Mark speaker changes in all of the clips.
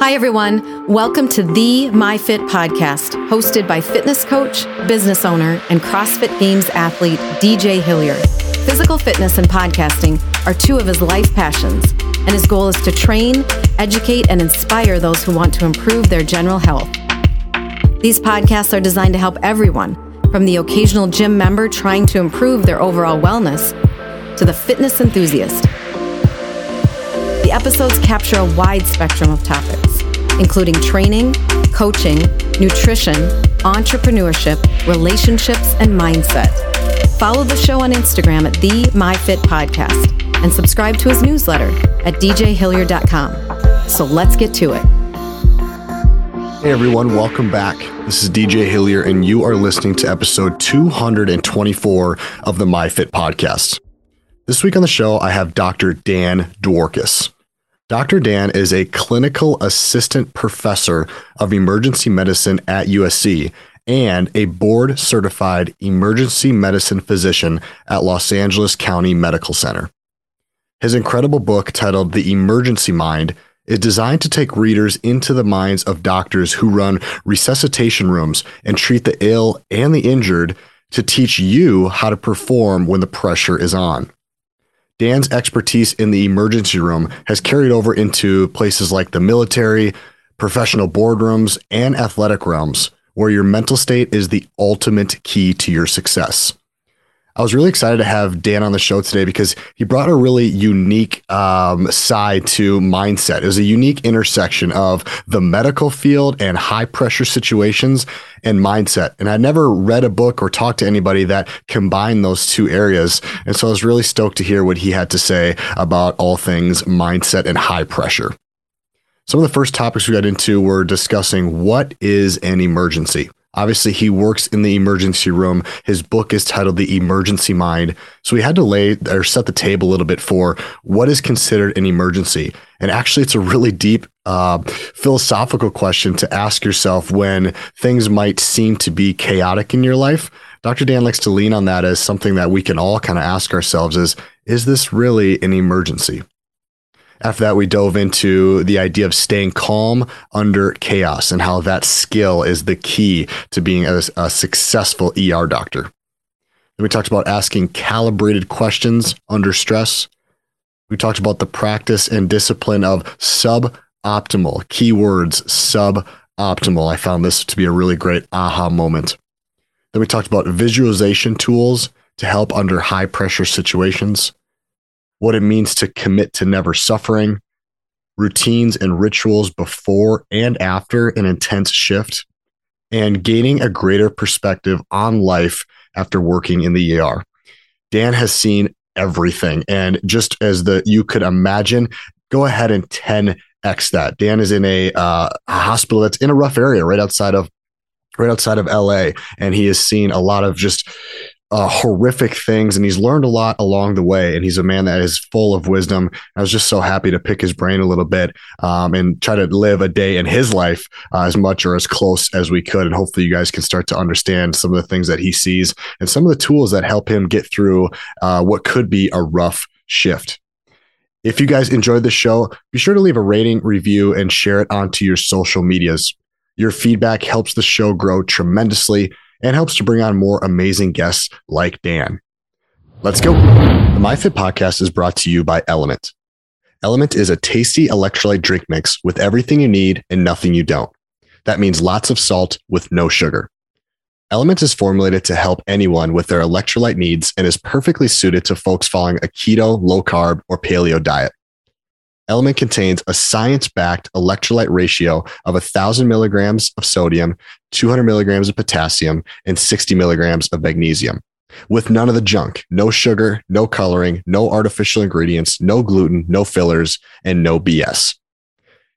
Speaker 1: Hi, everyone. Welcome to the MyFit podcast, hosted by fitness coach, business owner, and CrossFit Games athlete DJ Hillier. Physical fitness and podcasting are two of his life passions, and his goal is to train, educate, and inspire those who want to improve their general health. These podcasts are designed to help everyone, from the occasional gym member trying to improve their overall wellness to the fitness enthusiast. The episodes capture a wide spectrum of topics, including training, coaching, nutrition, entrepreneurship, relationships, and mindset. Follow the show on Instagram at the MyFit Podcast and subscribe to his newsletter at djhillier.com. So let's get to it.
Speaker 2: Hey everyone, welcome back. This is DJ Hillier, and you are listening to episode 224 of the MyFit Podcast. This week on the show, I have Dr. Dan Dworkis. Dr. Dan is a clinical assistant professor of emergency medicine at USC and a board certified emergency medicine physician at Los Angeles County Medical Center. His incredible book titled The Emergency Mind is designed to take readers into the minds of doctors who run resuscitation rooms and treat the ill and the injured to teach you how to perform when the pressure is on. Dan's expertise in the emergency room has carried over into places like the military, professional boardrooms, and athletic realms, where your mental state is the ultimate key to your success. I was really excited to have Dan on the show today because he brought a really unique um, side to mindset. It was a unique intersection of the medical field and high pressure situations and mindset. And I never read a book or talked to anybody that combined those two areas. And so I was really stoked to hear what he had to say about all things mindset and high pressure. Some of the first topics we got into were discussing what is an emergency. Obviously, he works in the emergency room. His book is titled The Emergency Mind. So we had to lay or set the table a little bit for what is considered an emergency. And actually, it's a really deep uh, philosophical question to ask yourself when things might seem to be chaotic in your life. Dr. Dan likes to lean on that as something that we can all kind of ask ourselves is, is this really an emergency? After that, we dove into the idea of staying calm under chaos and how that skill is the key to being a, a successful ER doctor. Then we talked about asking calibrated questions under stress. We talked about the practice and discipline of suboptimal keywords, suboptimal. I found this to be a really great aha moment. Then we talked about visualization tools to help under high pressure situations what it means to commit to never suffering, routines and rituals before and after an intense shift, and gaining a greater perspective on life after working in the ER. Dan has seen everything. And just as the you could imagine, go ahead and 10x that. Dan is in a, uh, a hospital that's in a rough area right outside of right outside of LA. And he has seen a lot of just uh, horrific things and he's learned a lot along the way and he's a man that is full of wisdom. I was just so happy to pick his brain a little bit um, and try to live a day in his life uh, as much or as close as we could and hopefully you guys can start to understand some of the things that he sees and some of the tools that help him get through uh, what could be a rough shift. If you guys enjoyed the show be sure to leave a rating review and share it onto your social medias. Your feedback helps the show grow tremendously and helps to bring on more amazing guests like Dan. Let's go. The MyFit podcast is brought to you by Element. Element is a tasty electrolyte drink mix with everything you need and nothing you don't. That means lots of salt with no sugar. Element is formulated to help anyone with their electrolyte needs and is perfectly suited to folks following a keto, low carb, or paleo diet. Element contains a science backed electrolyte ratio of 1,000 milligrams of sodium, 200 milligrams of potassium, and 60 milligrams of magnesium. With none of the junk, no sugar, no coloring, no artificial ingredients, no gluten, no fillers, and no BS.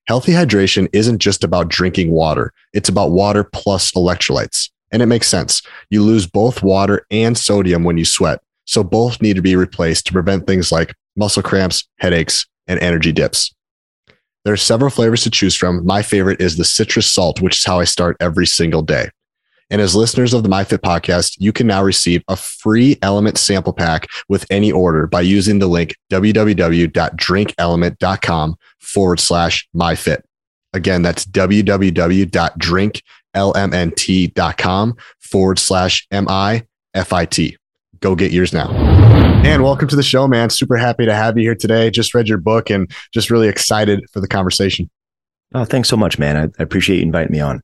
Speaker 2: Healthy hydration isn't just about drinking water, it's about water plus electrolytes. And it makes sense. You lose both water and sodium when you sweat. So both need to be replaced to prevent things like muscle cramps, headaches, and energy dips. There are several flavors to choose from. My favorite is the citrus salt, which is how I start every single day. And as listeners of the MyFit podcast, you can now receive a free element sample pack with any order by using the link www.drinklmnt.com forward slash MyFit. Again, that's www.drinklmnt.com forward slash M-I-F-I-T. Go get yours now. And welcome to the show, man. Super happy to have you here today. Just read your book and just really excited for the conversation.
Speaker 3: Oh, thanks so much, man. I, I appreciate you inviting me on.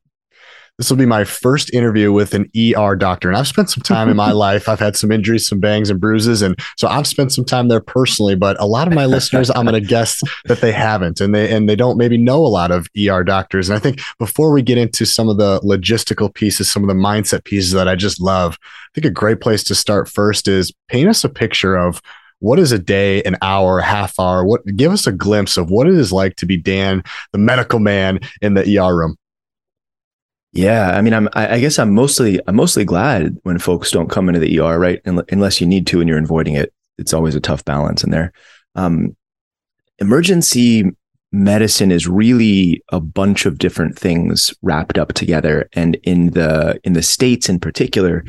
Speaker 2: This will be my first interview with an ER doctor. And I've spent some time in my life. I've had some injuries, some bangs and bruises. And so I've spent some time there personally, but a lot of my listeners, I'm going to guess that they haven't and they, and they don't maybe know a lot of ER doctors. And I think before we get into some of the logistical pieces, some of the mindset pieces that I just love, I think a great place to start first is paint us a picture of what is a day, an hour, a half hour? What give us a glimpse of what it is like to be Dan, the medical man in the ER room.
Speaker 3: Yeah, I mean, I'm. I guess I'm mostly. I'm mostly glad when folks don't come into the ER, right? Unless you need to, and you're avoiding it. It's always a tough balance in there. Um, emergency medicine is really a bunch of different things wrapped up together, and in the in the states in particular,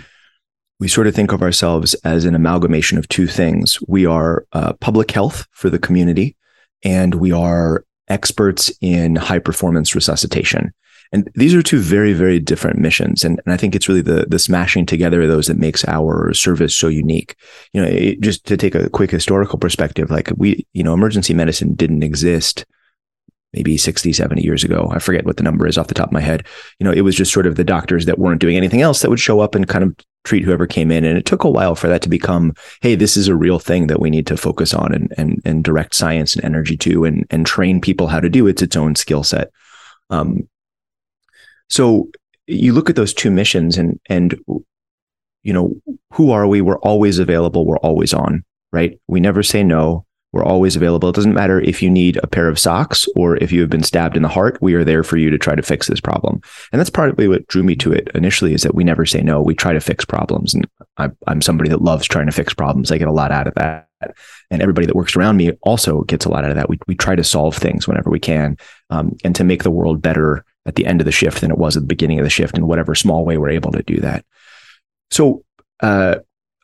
Speaker 3: we sort of think of ourselves as an amalgamation of two things. We are uh, public health for the community, and we are experts in high performance resuscitation. And these are two very, very different missions. And, and I think it's really the, the smashing together of those that makes our service so unique. You know, it, just to take a quick historical perspective, like we, you know, emergency medicine didn't exist maybe 60, 70 years ago. I forget what the number is off the top of my head. You know, it was just sort of the doctors that weren't doing anything else that would show up and kind of treat whoever came in. And it took a while for that to become, hey, this is a real thing that we need to focus on and and and direct science and energy to and and train people how to do. It's its own skill set. Um, so you look at those two missions and and you know who are we? We're always available. We're always on. Right? We never say no. We're always available. It doesn't matter if you need a pair of socks or if you have been stabbed in the heart. We are there for you to try to fix this problem. And that's partly what drew me to it initially is that we never say no. We try to fix problems. And I, I'm somebody that loves trying to fix problems. I get a lot out of that. And everybody that works around me also gets a lot out of that. We, we try to solve things whenever we can um, and to make the world better at the end of the shift than it was at the beginning of the shift in whatever small way we're able to do that. So, uh,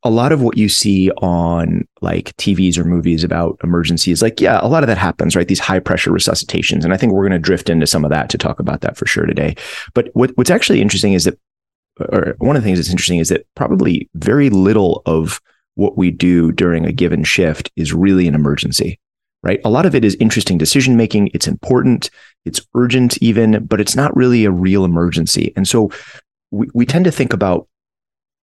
Speaker 3: a lot of what you see on like TVs or movies about emergencies, like, yeah, a lot of that happens, right? These high pressure resuscitations. And I think we're going to drift into some of that to talk about that for sure today. But what, what's actually interesting is that, or one of the things that's interesting is that probably very little of what we do during a given shift is really an emergency right? A lot of it is interesting decision making. It's important. It's urgent even, but it's not really a real emergency. And so we, we tend to think about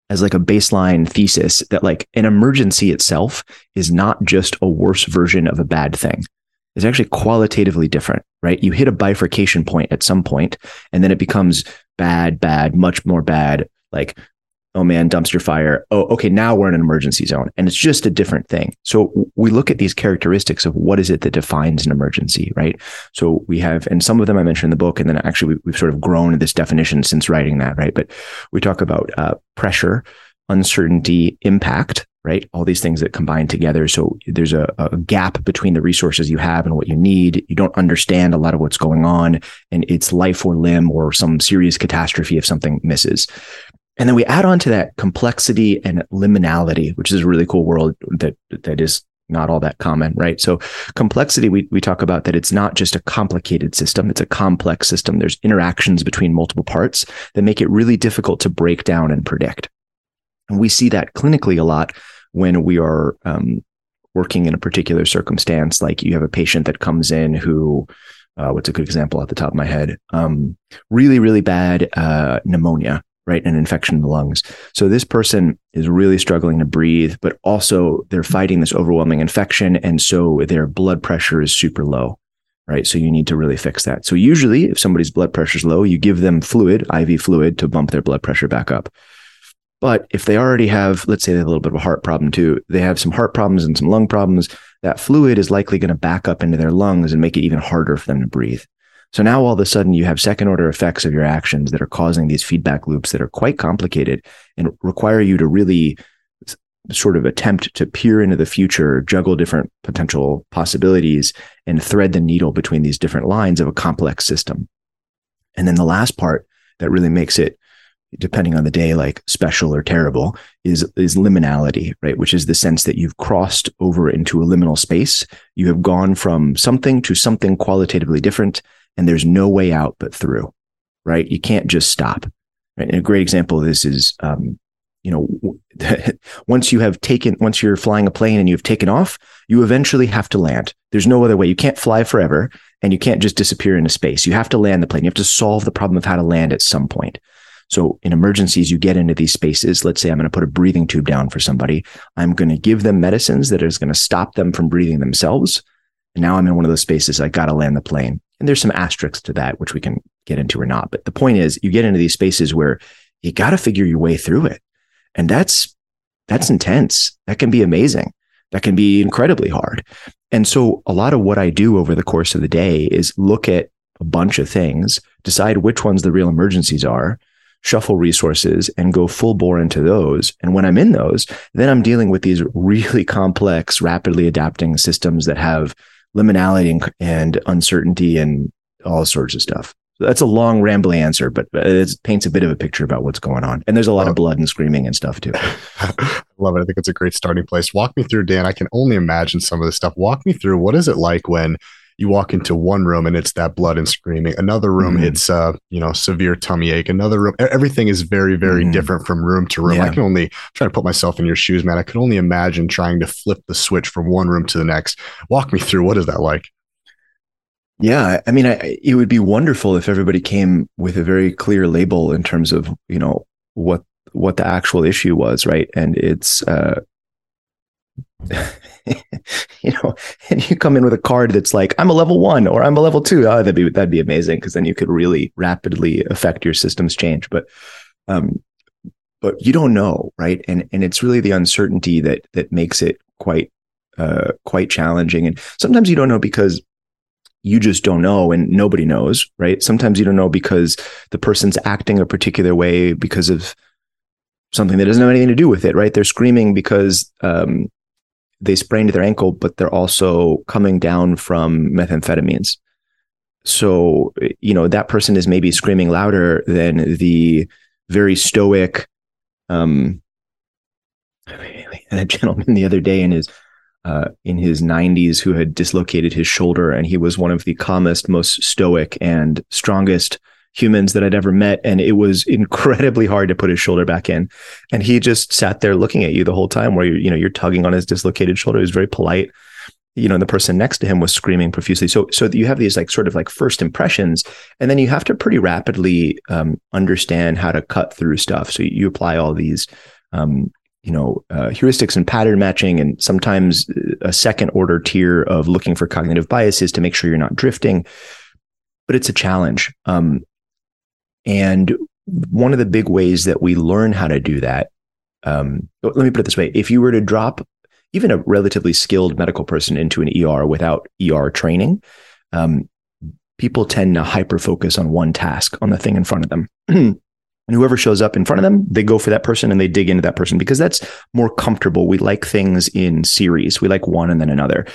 Speaker 3: as like a baseline thesis that like an emergency itself is not just a worse version of a bad thing. It's actually qualitatively different, right? You hit a bifurcation point at some point and then it becomes bad, bad, much more bad, like oh man, dumpster fire. Oh, okay, now we're in an emergency zone. And it's just a different thing. So we look at these characteristics of what is it that defines an emergency, right? So we have, and some of them I mentioned in the book, and then actually we, have sort of grown this definition since writing that, right? But we talk about uh, pressure, uncertainty, impact, right? All these things that combine together. So there's a, a, gap between the resources you have and what you need. You don't understand a lot of what's going on, and it's life or limb or some serious catastrophe if something misses. And then we add on to that complexity and liminality, which is a really cool world that that is not all that common, right? So complexity, we, we talk about that it's not just a complicated system. It's a complex system. There's interactions between multiple parts that make it really difficult to break down and predict. And we see that clinically a lot when we are um, working in a particular circumstance. Like you have a patient that comes in who, uh, what's a good example at the top of my head? Um, really, really bad uh, pneumonia, right? An infection in the lungs. So this person is really struggling to breathe, but also they're fighting this overwhelming infection. And so their blood pressure is super low, right? So you need to really fix that. So usually if somebody's blood pressure is low, you give them fluid, IV fluid to bump their blood pressure back up. But if they already have, let's say they have a little bit of a heart problem too, they have some heart problems and some lung problems, that fluid is likely going to back up into their lungs and make it even harder for them to breathe. So now all of a sudden you have second order effects of your actions that are causing these feedback loops that are quite complicated and require you to really sort of attempt to peer into the future, juggle different potential possibilities and thread the needle between these different lines of a complex system. And then the last part that really makes it depending on the day like special or terrible is is liminality right? Which is the sense that you've crossed over into a liminal space. You have gone from something to something qualitatively different and there's no way out but through, right? You can't just stop. Right? And a great example of this is, um, you know, once you have taken, once you're flying a plane and you've taken off, you eventually have to land. There's no other way. You can't fly forever and you can't just disappear into space. You have to land the plane. You have to solve the problem of how to land at some point. So in emergencies, you get into these spaces. Let's say I'm going to put a breathing tube down for somebody. I'm going to give them medicines that is going to stop them from breathing themselves. And now I'm in one of those spaces. I got to land the plane. And there's some asterisks to that, which we can get into or not. But the point is you get into these spaces where you got to figure your way through it. And that's, that's intense. That can be amazing. That can be incredibly hard. And so a lot of what I do over the course of the day is look at a bunch of things, decide which ones the real emergencies are, shuffle resources and go full bore into those. And when I'm in those, then I'm dealing with these really complex, rapidly adapting systems that have liminality and, and uncertainty and all sorts of stuff. So that's a long, rambling answer, but it paints a bit of a picture about what's going on. And there's a lot of blood and screaming and stuff too.
Speaker 2: I love it. I think it's a great starting place. Walk me through, Dan. I can only imagine some of this stuff. Walk me through what is it like when you walk into one room and it's that blood and screaming another room mm-hmm. it's uh you know severe tummy ache another room everything is very very mm-hmm. different from room to room yeah. i can only try to put myself in your shoes man i can only imagine trying to flip the switch from one room to the next walk me through what is that like
Speaker 3: yeah, I mean, I, it would be wonderful if everybody came with a very clear label in terms of you know what what the actual issue was, right? And it's uh, you know, and you come in with a card that's like, I'm a level one or I'm a level two. Oh, that'd be that'd be amazing because then you could really rapidly affect your system's change. But um, but you don't know, right? And and it's really the uncertainty that that makes it quite uh quite challenging. And sometimes you don't know because you just don't know and nobody knows, right? Sometimes you don't know because the person's acting a particular way because of something that doesn't have anything to do with it, right? They're screaming because um, they sprained their ankle, but they're also coming down from methamphetamines. So, you know, that person is maybe screaming louder than the very stoic, um, a gentleman the other day in his, uh, in his 90s who had dislocated his shoulder and he was one of the calmest, most stoic and strongest humans that I'd ever met. And it was incredibly hard to put his shoulder back in. And he just sat there looking at you the whole time where you're, you know, you're tugging on his dislocated shoulder. He was very polite. You know, and the person next to him was screaming profusely. So, so you have these like sort of like first impressions, and then you have to pretty rapidly um, understand how to cut through stuff. So you apply all these, um, you know, uh, heuristics and pattern matching, and sometimes a second order tier of looking for cognitive biases to make sure you're not drifting. But it's a challenge. Um, and one of the big ways that we learn how to do that, um, let me put it this way: if you were to drop even a relatively skilled medical person into an ER without ER training, um, people tend to hyper focus on one task, on the thing in front of them. and whoever shows up in front of them, they go for that person and they dig into that person because that's more comfortable. We like things in series. We like one and then another.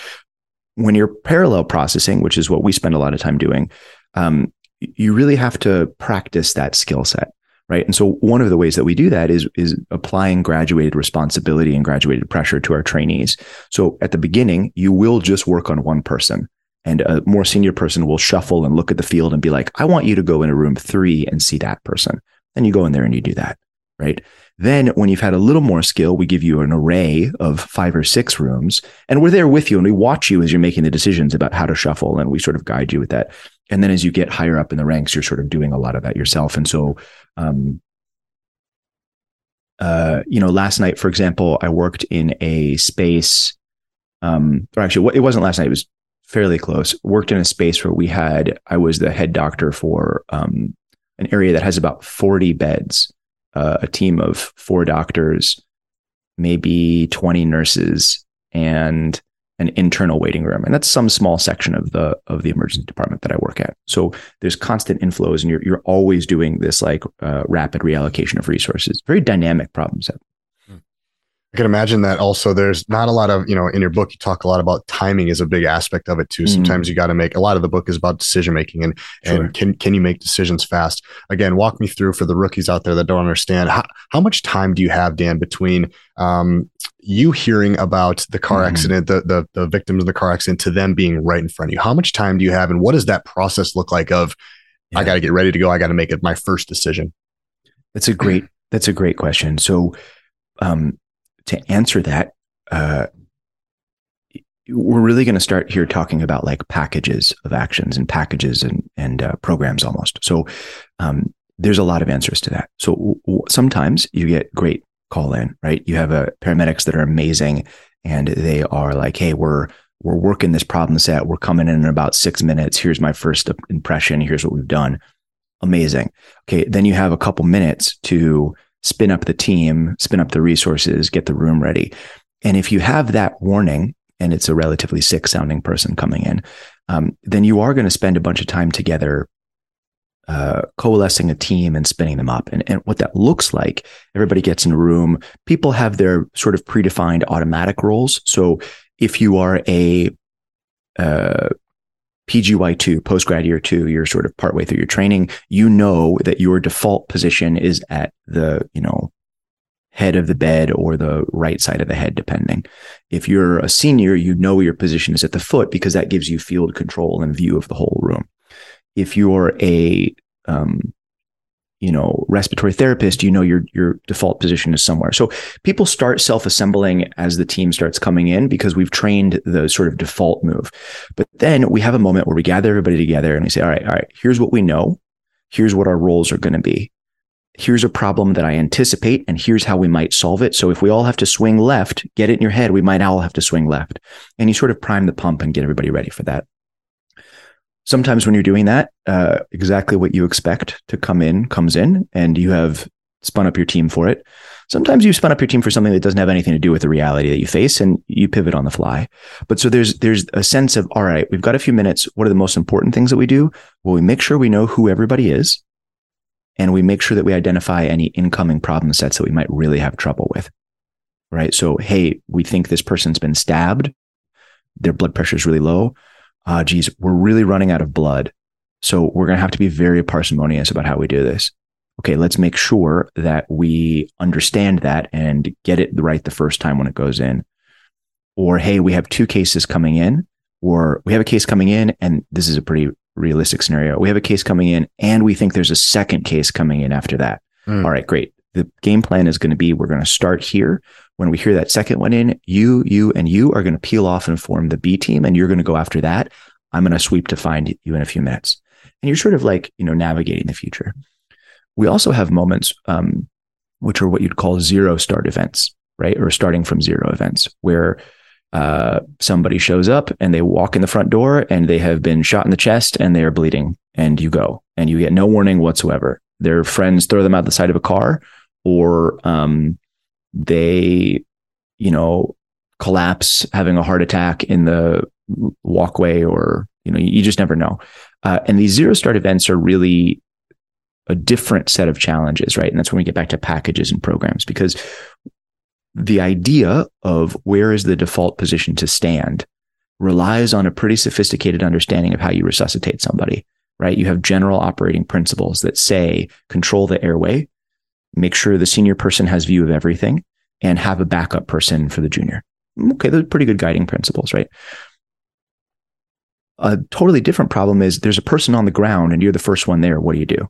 Speaker 3: When you're parallel processing, which is what we spend a lot of time doing, um, you really have to practice that skill set right? And so one of the ways that we do that is is applying graduated responsibility and graduated pressure to our trainees. So at the beginning you will just work on one person and a more senior person will shuffle and look at the field and be like i want you to go into room 3 and see that person. And you go in there and you do that right? Then when you've had a little more skill we give you an array of five or six rooms and we're there with you and we watch you as you're making the decisions about how to shuffle and we sort of guide you with that and then as you get higher up in the ranks, you're sort of doing a lot of that yourself. And so, um, uh, you know, last night, for example, I worked in a space, um, or actually, it wasn't last night. It was fairly close. Worked in a space where we had, I was the head doctor for um, an area that has about 40 beds, uh, a team of four doctors, maybe 20 nurses, and an internal waiting room. And that's some small section of the of the emergency department that i work at. So there's constant inflows and you're, you're always doing this like uh, rapid reallocation of resources. Very dynamic problem set.
Speaker 2: I can imagine that also there's not a lot of, you know, in your book, you talk a lot about timing is a big aspect of it too. Mm-hmm. Sometimes you got to make a lot of the book is about decision making and, sure. and can, can you make decisions fast? Again, walk me through for the rookies out there that don't understand how, how much time do you have, Dan, between um, you hearing about the car mm-hmm. accident, the, the, the victims of the car accident to them being right in front of you? How much time do you have? And what does that process look like of, yeah. I got to get ready to go. I got to make it my first decision.
Speaker 3: That's a great, that's a great question. So, um, to answer that, uh, we're really going to start here talking about like packages of actions and packages and and uh, programs almost. So um, there's a lot of answers to that. So w- w- sometimes you get great call in, right? You have a uh, paramedics that are amazing, and they are like, "Hey, we're we're working this problem set. We're coming in in about six minutes. Here's my first impression. Here's what we've done. Amazing. Okay, then you have a couple minutes to spin up the team, spin up the resources, get the room ready. And if you have that warning and it's a relatively sick sounding person coming in, um, then you are going to spend a bunch of time together uh, coalescing a team and spinning them up. And, and what that looks like, everybody gets in a room. People have their sort of predefined automatic roles. So if you are a uh, PGY2, post grad year two, you're sort of partway through your training, you know that your default position is at the, you know, head of the bed or the right side of the head, depending. If you're a senior, you know your position is at the foot because that gives you field control and view of the whole room. If you're a um, you know, respiratory therapist, you know your your default position is somewhere. So people start self-assembling as the team starts coming in because we've trained the sort of default move. But then we have a moment where we gather everybody together and we say, all right, all right, here's what we know. Here's what our roles are going to be. Here's a problem that I anticipate, and here's how we might solve it. So if we all have to swing left, get it in your head, we might all have to swing left. And you sort of prime the pump and get everybody ready for that sometimes when you're doing that, uh, exactly what you expect to come in comes in, and you have spun up your team for it. Sometimes you've spun up your team for something that doesn't have anything to do with the reality that you face, and you pivot on the fly. But so there's there's a sense of all right, we've got a few minutes. What are the most important things that we do? Well, we make sure we know who everybody is, and we make sure that we identify any incoming problem sets that we might really have trouble with. Right. So, hey, we think this person's been stabbed. Their blood pressure is really low ah, uh, geez, we're really running out of blood. So we're going to have to be very parsimonious about how we do this. Okay, let's make sure that we understand that and get it right the first time when it goes in. Or, hey, we have two cases coming in, or we have a case coming in, and this is a pretty realistic scenario. We have a case coming in, and we think there's a second case coming in after that. Mm. All right, great. The game plan is going to be we're going to start here. When we hear that second one in, you, you, and you are going to peel off and form the B team, and you're going to go after that. I'm going to sweep to find you in a few minutes. And you're sort of like, you know, navigating the future. We also have moments, um, which are what you'd call zero start events, right? Or starting from zero events where uh, somebody shows up and they walk in the front door and they have been shot in the chest and they are bleeding and you go and you get no warning whatsoever. Their friends throw them out the side of a car or um, they, you know, collapse having a heart attack in the walkway or, you know, you just never know. Uh, and these zero start events are really a different set of challenges, right? And that's when we get back to packages and programs because the idea of where is the default position to stand relies on a pretty sophisticated understanding of how you resuscitate somebody, right? You have general operating principles that say control the airway, make sure the senior person has view of everything, and have a backup person for the junior. Okay, those are pretty good guiding principles, right? A totally different problem is there's a person on the ground and you're the first one there. What do you do?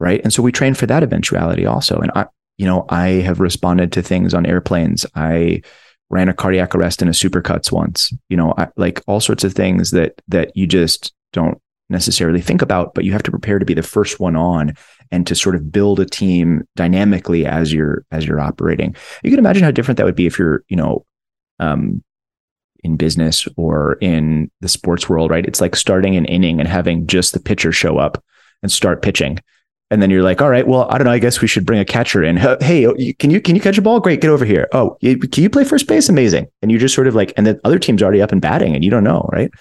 Speaker 3: Right. And so we train for that eventuality also. And I, you know, I have responded to things on airplanes. I ran a cardiac arrest in a supercuts once, you know, I, like all sorts of things that, that you just don't necessarily think about, but you have to prepare to be the first one on and to sort of build a team dynamically as you're as you're operating. You can imagine how different that would be if you're, you know, um, in business or in the sports world, right? It's like starting an inning and having just the pitcher show up and start pitching. And then you're like, all right, well, I don't know. I guess we should bring a catcher in. Hey, oh, can you can you catch a ball? Great, get over here. Oh, can you play first base? Amazing. And you just sort of like, and the other team's already up and batting, and you don't know, right?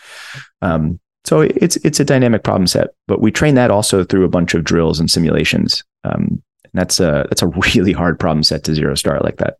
Speaker 3: Um, so it's it's a dynamic problem set, but we train that also through a bunch of drills and simulations. Um, and that's a that's a really hard problem set to zero start like that.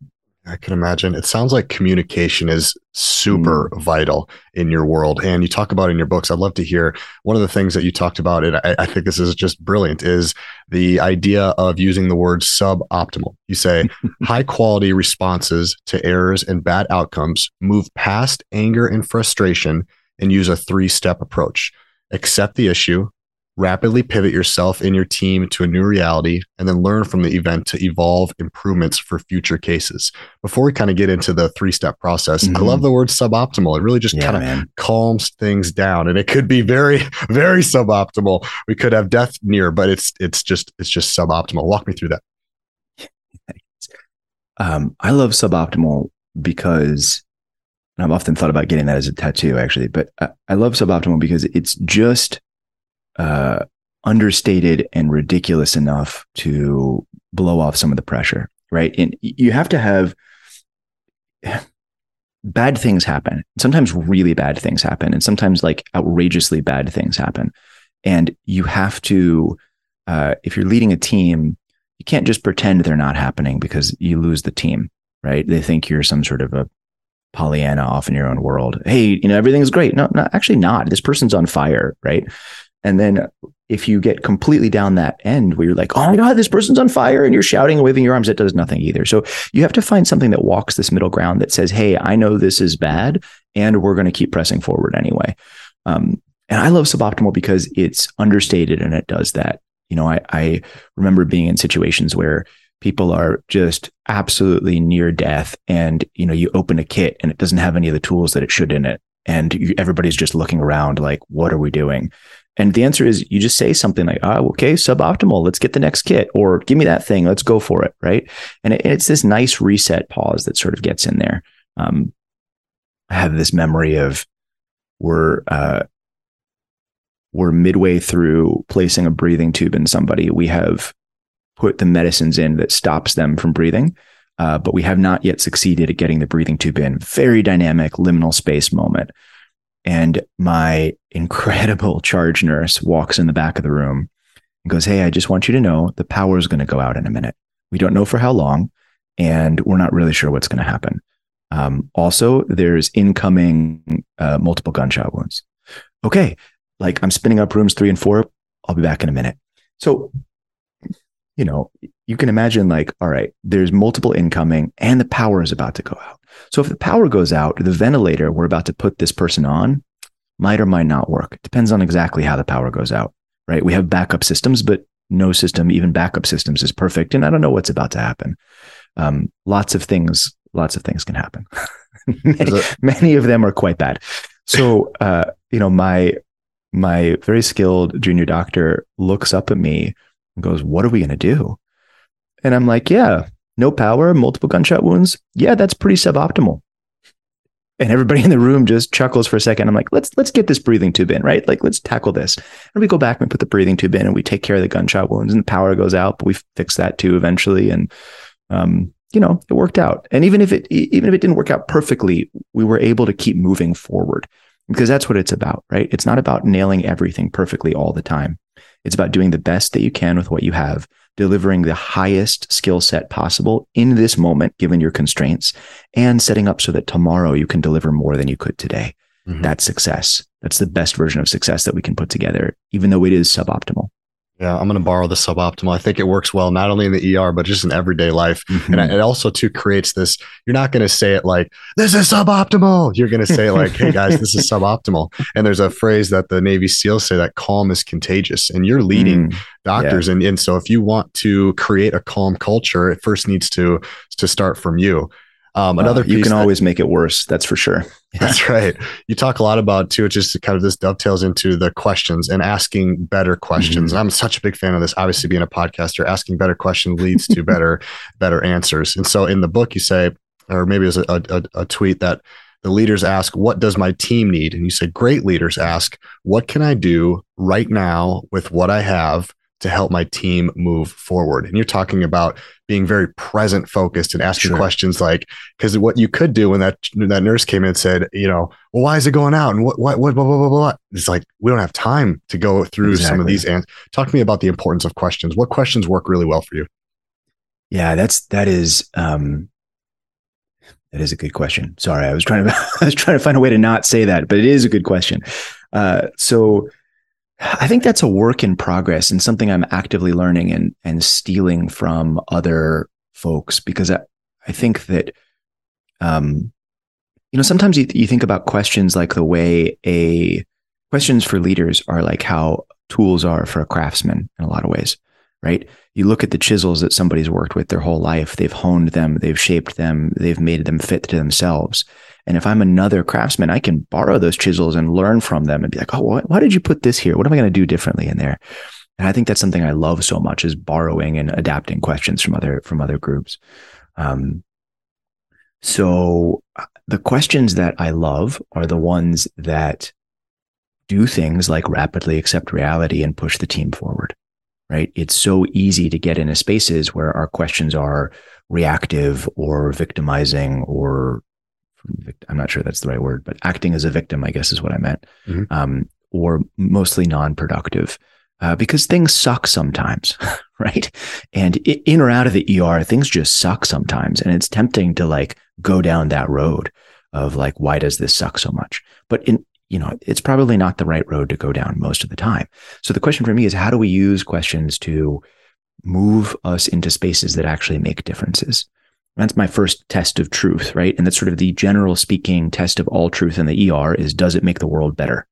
Speaker 2: I can imagine. It sounds like communication is super mm. vital in your world. And you talk about in your books, I'd love to hear one of the things that you talked about, and I, I think this is just brilliant, is the idea of using the word suboptimal. You say high quality responses to errors and bad outcomes move past anger and frustration and use a three step approach. Accept the issue, rapidly pivot yourself and your team to a new reality, and then learn from the event to evolve improvements for future cases. Before we kind of get into the three step process, mm-hmm. I love the word suboptimal. It really just yeah, kind of calms things down, and it could be very, very suboptimal. We could have death near, but it's it's just it's just suboptimal. Walk me through that.
Speaker 3: Um, I love suboptimal because I've often thought about getting that as a tattoo, actually. But I, I love suboptimal because it's just uh, understated and ridiculous enough to blow off some of the pressure, right? And you have to have bad things happen. Sometimes really bad things happen, and sometimes like outrageously bad things happen. And you have to, uh, if you're leading a team, you can't just pretend they're not happening because you lose the team, right? They think you're some sort of a Pollyanna off in your own world. Hey, you know, everything's great. No, no, actually not. This person's on fire, right? And then if you get completely down that end where you're like, oh my God, this person's on fire and you're shouting and waving your arms, it does nothing either. So you have to find something that walks this middle ground that says, hey, I know this is bad and we're going to keep pressing forward anyway. Um, and I love suboptimal because it's understated and it does that. You know, I, I remember being in situations where people are just absolutely near death and, you know, you open a kit and it doesn't have any of the tools that it should in it. And you, everybody's just looking around like, what are we doing? And the answer is you just say something like, oh, okay, suboptimal. Let's get the next kit or give me that thing. Let's go for it. Right. And it, it's this nice reset pause that sort of gets in there. Um, I have this memory of we're, uh, we're midway through placing a breathing tube in somebody. We have put the medicines in that stops them from breathing. Uh, but we have not yet succeeded at getting the breathing tube in. Very dynamic liminal space moment. And my incredible charge nurse walks in the back of the room and goes, Hey, I just want you to know the power is going to go out in a minute. We don't know for how long, and we're not really sure what's going to happen. Um, also, there's incoming uh, multiple gunshot wounds. Okay, like I'm spinning up rooms three and four. I'll be back in a minute. So, you know, you can imagine like, all right, there's multiple incoming and the power is about to go out. So if the power goes out, the ventilator we're about to put this person on might or might not work. It depends on exactly how the power goes out, right? We have backup systems, but no system, even backup systems, is perfect. And I don't know what's about to happen. Um, lots of things, lots of things can happen. many, many, of them are quite bad. So, uh, you know, my my very skilled junior doctor looks up at me and goes, "What are we going to do?" And I'm like, "Yeah, no power, multiple gunshot wounds. Yeah, that's pretty suboptimal. And everybody in the room just chuckles for a second. I'm like, let's let's get this breathing tube in, right? Like let's tackle this. And we go back and we put the breathing tube in and we take care of the gunshot wounds and the power goes out, but we fix that too eventually. And um, you know, it worked out. And even if it even if it didn't work out perfectly, we were able to keep moving forward because that's what it's about, right? It's not about nailing everything perfectly all the time. It's about doing the best that you can with what you have delivering the highest skill set possible in this moment, given your constraints, and setting up so that tomorrow you can deliver more than you could today. Mm-hmm. That's success. That's the best version of success that we can put together, even though it is suboptimal.
Speaker 2: Yeah, I'm going to borrow the suboptimal. I think it works well, not only in the ER, but just in everyday life. Mm-hmm. And it also too creates this, you're not going to say it like, this is suboptimal. You're going to say like, hey guys, this is suboptimal. And there's a phrase that the Navy SEALs say that calm is contagious and you're leading mm, doctors. Yeah. And, and so if you want to create a calm culture, it first needs to, to start from you.
Speaker 3: Um, another uh, you can that, always make it worse. That's for sure.
Speaker 2: That's right. You talk a lot about too. It just kind of this dovetails into the questions and asking better questions. Mm-hmm. I'm such a big fan of this. Obviously, being a podcaster, asking better questions leads to better better answers. And so, in the book, you say, or maybe it was a, a, a tweet that the leaders ask, "What does my team need?" And you say, "Great leaders ask, what can I do right now with what I have?" To help my team move forward. And you're talking about being very present focused and asking sure. questions like, because what you could do when that that nurse came in and said, you know, well, why is it going out? And what, what, what, blah, blah, blah, blah. It's like, we don't have time to go through exactly. some of these. And talk to me about the importance of questions. What questions work really well for you?
Speaker 3: Yeah, that's, that is, um, That is a good question. Sorry, I was trying to I was trying to find a way to not say that, but it is a good question. Uh, so I think that's a work in progress and something I'm actively learning and and stealing from other folks because I, I think that um you know sometimes you, you think about questions like the way a questions for leaders are like how tools are for a craftsman in a lot of ways right? You look at the chisels that somebody's worked with their whole life. They've honed them. They've shaped them. They've made them fit to themselves and if i'm another craftsman i can borrow those chisels and learn from them and be like oh why, did you put this here? What am i going to do differently in there? And i think that's something i love so much is borrowing and adapting questions from other from other groups. Um, so uh, the questions that i love are the ones that do things like rapidly accept reality and push the team forward right? It's so easy to get into spaces where our questions are reactive or victimizing or I'm not sure that's the right word, but acting as a victim, I guess is what I meant, mm-hmm. um, or mostly non-productive. Uh, because things suck sometimes, right? And in or out of the ER, things just suck sometimes. And it's tempting to like go down that road of like, why does this suck so much? But in, you know, it's probably not the right road to go down most of the time. So the question for me is how do we use questions to move us into spaces that actually make differences? That's my first test of truth, right? And that's sort of the general speaking test of all truth in the ER is does it make the world better?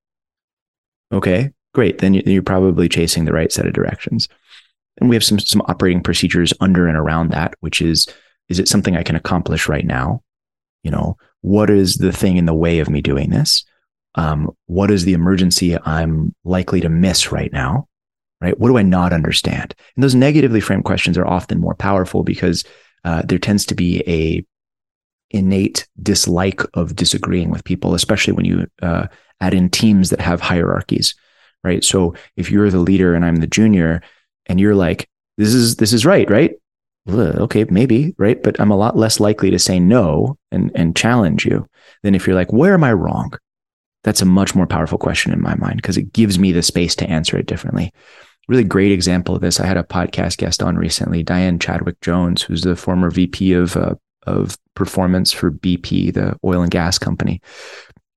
Speaker 3: Okay, great. Then you're probably chasing the right set of directions. And we have some some operating procedures under and around that, which is is it something I can accomplish right now? You know, what is the thing in the way of me doing this? um, what is the emergency I'm likely to miss right now? Right? What do I not understand? And those negatively framed questions are often more powerful because uh, there tends to be a innate dislike of disagreeing with people, especially when you uh, add in teams that have hierarchies. Right? So if you're the leader and I'm the junior, and you're like, "This is this is right, right?" okay, maybe, right? But I'm a lot less likely to say no and and challenge you than if you're like, "Where am I wrong?" That's a much more powerful question in my mind because it gives me the space to answer it differently. Really great example of this. I had a podcast guest on recently, Diane Chadwick Jones, who's the former VP of uh, of performance for BP, the oil and gas company,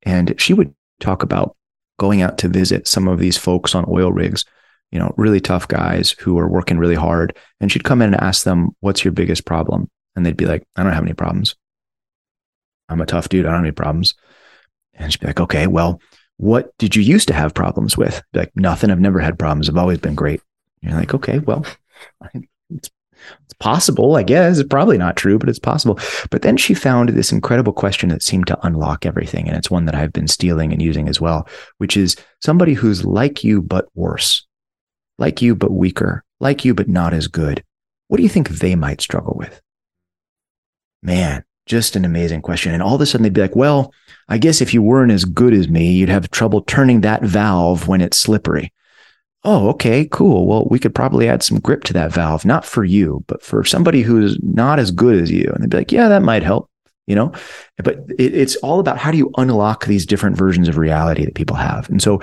Speaker 3: and she would talk about going out to visit some of these folks on oil rigs, you know, really tough guys who are working really hard, and she'd come in and ask them, "What's your biggest problem?" And they'd be like, "I don't have any problems. I'm a tough dude. I don't have any problems." And she'd be like, okay, well, what did you used to have problems with? like, nothing. I've never had problems. I've always been great. You're like, okay, well, it's, it's possible, I guess. It's probably not true, but it's possible. But then she found this incredible question that seemed to unlock everything. And it's one that I've been stealing and using as well, which is somebody who's like you, but worse, like you, but weaker, like you, but not as good. What do you think they might struggle with? Man, just an amazing question. And all of a sudden they'd be like, well, I guess if you weren't as good as me, you'd have trouble turning that valve when it's slippery. Oh, okay, cool. Well, we could probably add some grip to that valve, not for you, but for somebody who's not as good as you. And they'd be like, yeah, that might help, you know? But it, it's all about how do you unlock these different versions of reality that people have? And so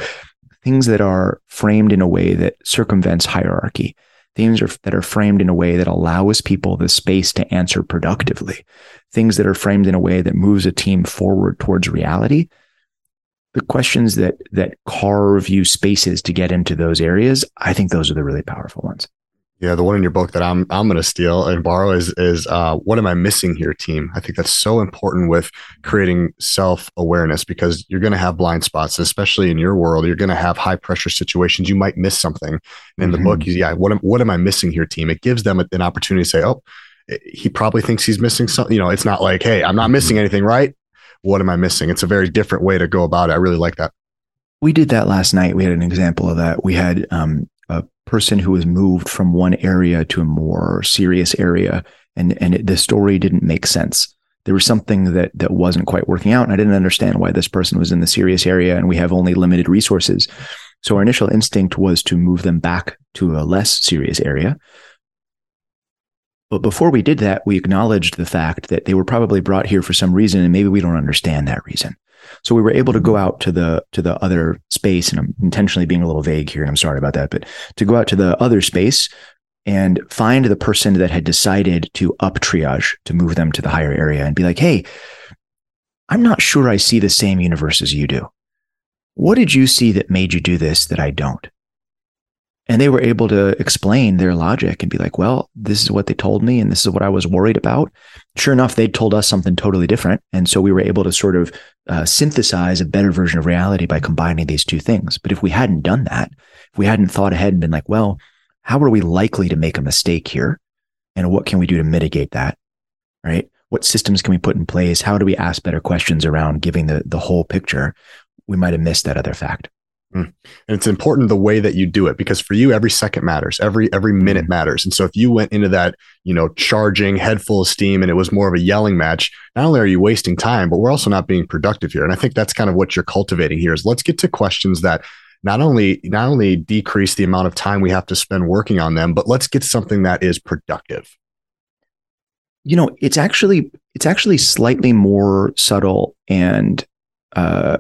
Speaker 3: things that are framed in a way that circumvents hierarchy, things are, that are framed in a way that allows people the space to answer productively, things that are framed in a way that moves a team forward towards reality. The questions that that carve you spaces to get into those areas, I think those are the really powerful ones.
Speaker 2: Yeah, the one in your book that I'm I'm going to steal and borrow is is uh, what am I missing here, team? I think that's so important with creating self awareness because you're going to have blind spots, especially in your world. You're going to have high pressure situations. You might miss something. And in mm-hmm. the book, yeah, what am what am I missing here, team? It gives them an opportunity to say, oh, he probably thinks he's missing something. You know, it's not like, hey, I'm not missing anything, right? What am I missing? It's a very different way to go about it. I really like that.
Speaker 3: We did that last night. We had an example of that. We had um, a person who was moved from one area to a more serious area, and and it, the story didn't make sense. There was something that that wasn't quite working out, and I didn't understand why this person was in the serious area, and we have only limited resources. So our initial instinct was to move them back to a less serious area. But before we did that, we acknowledged the fact that they were probably brought here for some reason, and maybe we don't understand that reason. So we were able to go out to the to the other space, and I'm intentionally being a little vague here, and I'm sorry about that, but to go out to the other space, and find the person that had decided to up triage to move them to the higher area and be like, hey, I'm not sure I see the same universe as you do. What did you see that made you do this that I don't? And they were able to explain their logic and be like, well, this is what they told me and this is what I was worried about. Sure enough, they told us something totally different. And so we were able to sort of uh, synthesize a better version of reality by combining these two things. But if we hadn't done that, if we hadn't thought ahead and been like, well, how are we likely to make a mistake here? And what can we do to mitigate that? Right? What systems can we put in place? How do we ask better questions around giving the, the whole picture? We might have missed that other fact.
Speaker 2: Mm. And it's important the way that you do it because for you, every second matters, every every minute mm. matters. And so if you went into that, you know, charging head full of steam and it was more of a yelling match, not only are you wasting time, but we're also not being productive here. And I think that's kind of what you're cultivating here is let's get to questions that not only not only decrease the amount of time we have to spend working on them, but let's get something that is productive.
Speaker 3: You know, it's actually it's actually slightly more subtle and uh,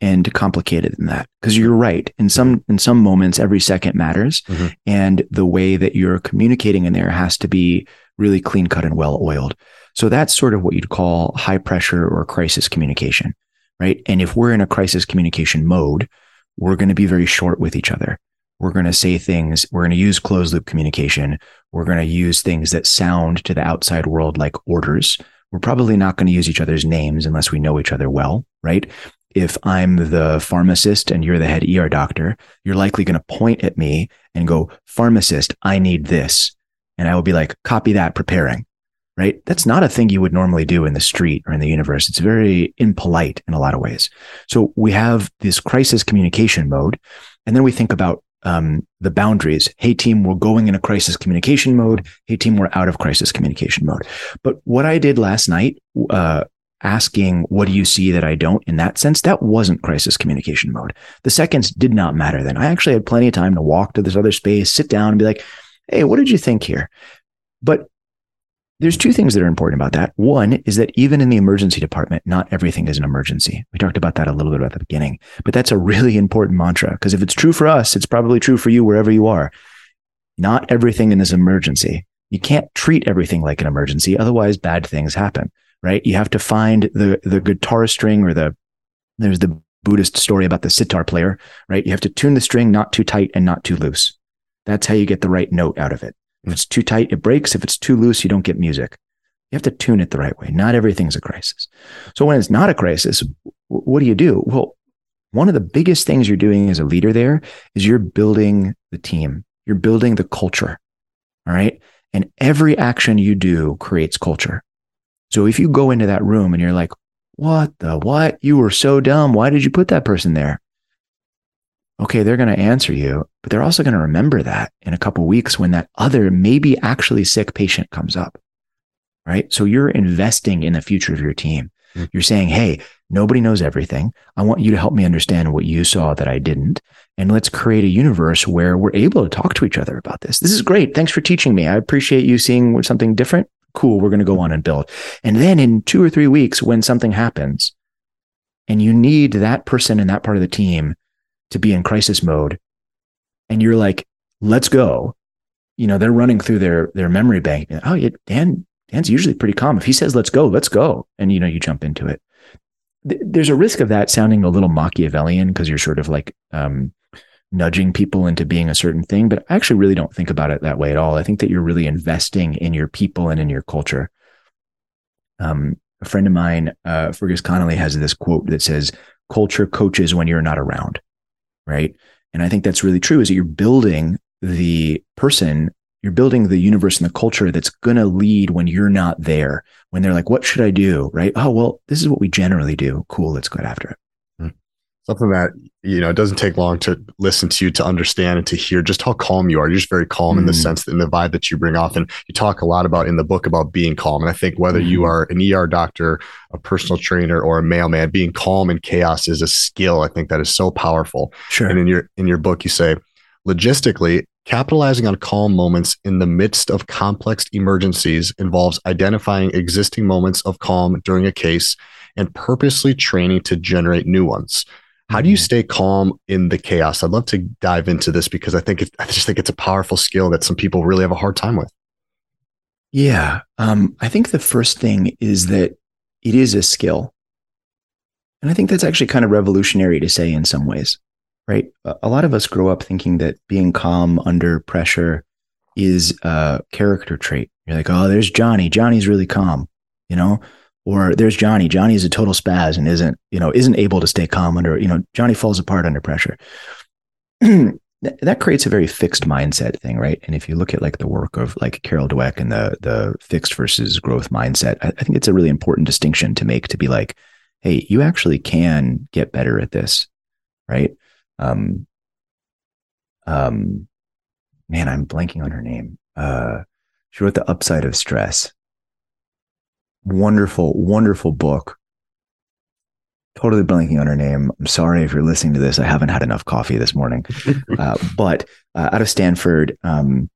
Speaker 3: and complicated than that. Because you're right. In some in some moments every second matters. Mm-hmm. and the way that you're communicating in there has to be really clean cut and well oiled. So that's sort of what you'd call high pressure or crisis communication right? And if we're in a crisis communication mode we're going to be very short with each other. We're going to say things we're going to use closed loop communication. We're going to use things that sound to the outside world like orders. We're probably not going to use each other's names unless we know each other well, right? If I'm the pharmacist and you're the head ER doctor, you're likely going to point at me and go, pharmacist, I need this. And I will be like, copy that, preparing. Right. That's not a thing you would normally do in the street or in the universe. It's very impolite in a lot of ways. So we have this crisis communication mode. And then we think about um, the boundaries. Hey, team, we're going in a crisis communication mode. Hey, team, we're out of crisis communication mode. But what I did last night, uh, asking, what do you see that I don't? In that sense, that wasn't crisis communication mode. The seconds did not matter then. I actually had plenty of time to walk to this other space, sit down and be like, Hey, what did you think here? But there's two things that are important about that. One is that even in the emergency department, not everything is an emergency. We talked about that a little bit at the beginning, but that's a really important mantra because if it's true for us, it's probably true for you wherever you are. Not everything in this emergency. You can't treat everything like an emergency. Otherwise, bad things happen right? You have to find the the guitar string or the there's the Buddhist story about the sitar player, right? You have to tune the string not too tight and not too loose. That's how you get the right note out of it. If it's too tight, it breaks. If it's too loose, you don't get music. You have to tune it the right way. Not everything's a crisis. So when it's not a crisis, what do you do? Well, one of the biggest things you're doing as a leader there is you're building the team. You're building the culture. All right. And every action you do creates culture. So if you go into that room and you're like, what the what? You were so dumb. Why did you put that person there? Okay, they're going to answer you, but they're also going to remember that in a couple weeks when that other maybe actually sick patient comes up. Right? So you're investing in the future of your team. Mm-hmm. You're saying, "Hey, nobody knows everything. I want you to help me understand what you saw that I didn't, and let's create a universe where we're able to talk to each other about this. This is great. Thanks for teaching me. I appreciate you seeing something different cool, we're going to go on and build. And then in two or three weeks, when something happens and you need that person in that part of the team to be in crisis mode, and you're like, let's go. You know, they're running through their their memory bank. Oh, yeah, Dan, Dan's usually pretty calm. If he says, let's go, let's go. And you know, you jump into it. There's a risk of that sounding a little Machiavellian because you're sort of like um, nudging people into being a certain thing, but I actually really don't think about it that way at all. I think that you're really investing in your people and in your culture. Um, a friend of mine, uh, Fergus Connolly, has this quote that says, "Culture coaches when you're not around." Right, and I think that's really true. Is that you're building the person, you're building the universe and the culture that's going to lead when you're not there. When they're like, "What should I do?" Right? Oh, well, this is what we generally do. Cool, let's go after it
Speaker 2: something that you know it doesn't take long to listen to you to understand and to hear just how calm you are you're just very calm mm. in the mm. sense in the vibe that you bring off and you talk a lot about in the book about being calm and i think whether mm. you are an er doctor a personal trainer or a mailman being calm in chaos is a skill i think that is so powerful
Speaker 3: sure
Speaker 2: and in your in your book you say logistically capitalizing on calm moments in the midst of complex emergencies involves identifying existing moments of calm during a case and purposely training to generate new ones How do you stay calm in the chaos? I'd love to dive into this because I think it, I just think it's a powerful skill that some people really have a hard time with.
Speaker 3: Yeah. Um, I think the first thing is that it is a skill. And I think that's actually kind of revolutionary to say in some ways, right? A lot of us grow up thinking that being calm under pressure is a character trait. You're like, oh, there's Johnny. Johnny's really calm, you know? Or there's Johnny. Johnny is a total spaz and isn't, you know, isn't able to stay calm under, you know, Johnny falls apart under pressure. that creates a very fixed mindset thing, right? And if you look at like the work of like Carol Dweck and the the fixed versus growth mindset, I, I think it's a really important distinction to make to be like, hey, you actually can get better at this, right? Um, um, man, I'm blanking on her name. Uh, she wrote The Upside of Stress. Wonderful, wonderful book totally blanking on her name. I'm sorry if you're listening to this. I haven't had enough coffee this morning. uh, but uh, out of Stanford, um,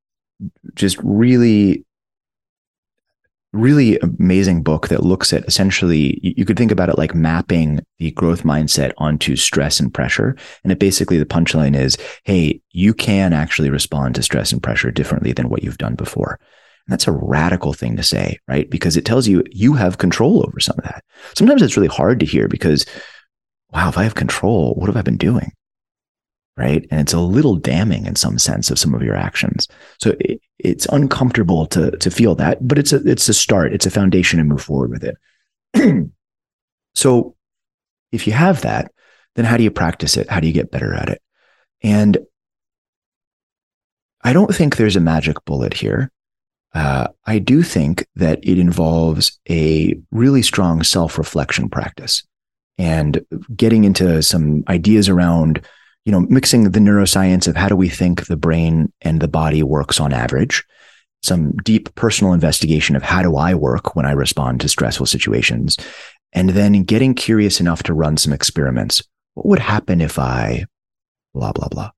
Speaker 3: just really, really amazing book that looks at essentially, you, you could think about it like mapping the growth mindset onto stress and pressure. And it basically, the punchline is, hey, you can actually respond to stress and pressure differently than what you've done before. And that's a radical thing to say, right? Because it tells you you have control over some of that. Sometimes it's really hard to hear because, wow, if I have control, what have I been doing? Right. And it's a little damning in some sense of some of your actions. So it, it's uncomfortable to, to feel that, but it's a, it's a start. It's a foundation to move forward with it. so if you have that, then how do you practice it? How do you get better at it? And I don't think there's a magic bullet here. Uh, I do think that it involves a really strong self reflection practice and getting into some ideas around, you know, mixing the neuroscience of how do we think the brain and the body works on average, some deep personal investigation of how do I work when I respond to stressful situations, and then getting curious enough to run some experiments. What would happen if I blah, blah, blah?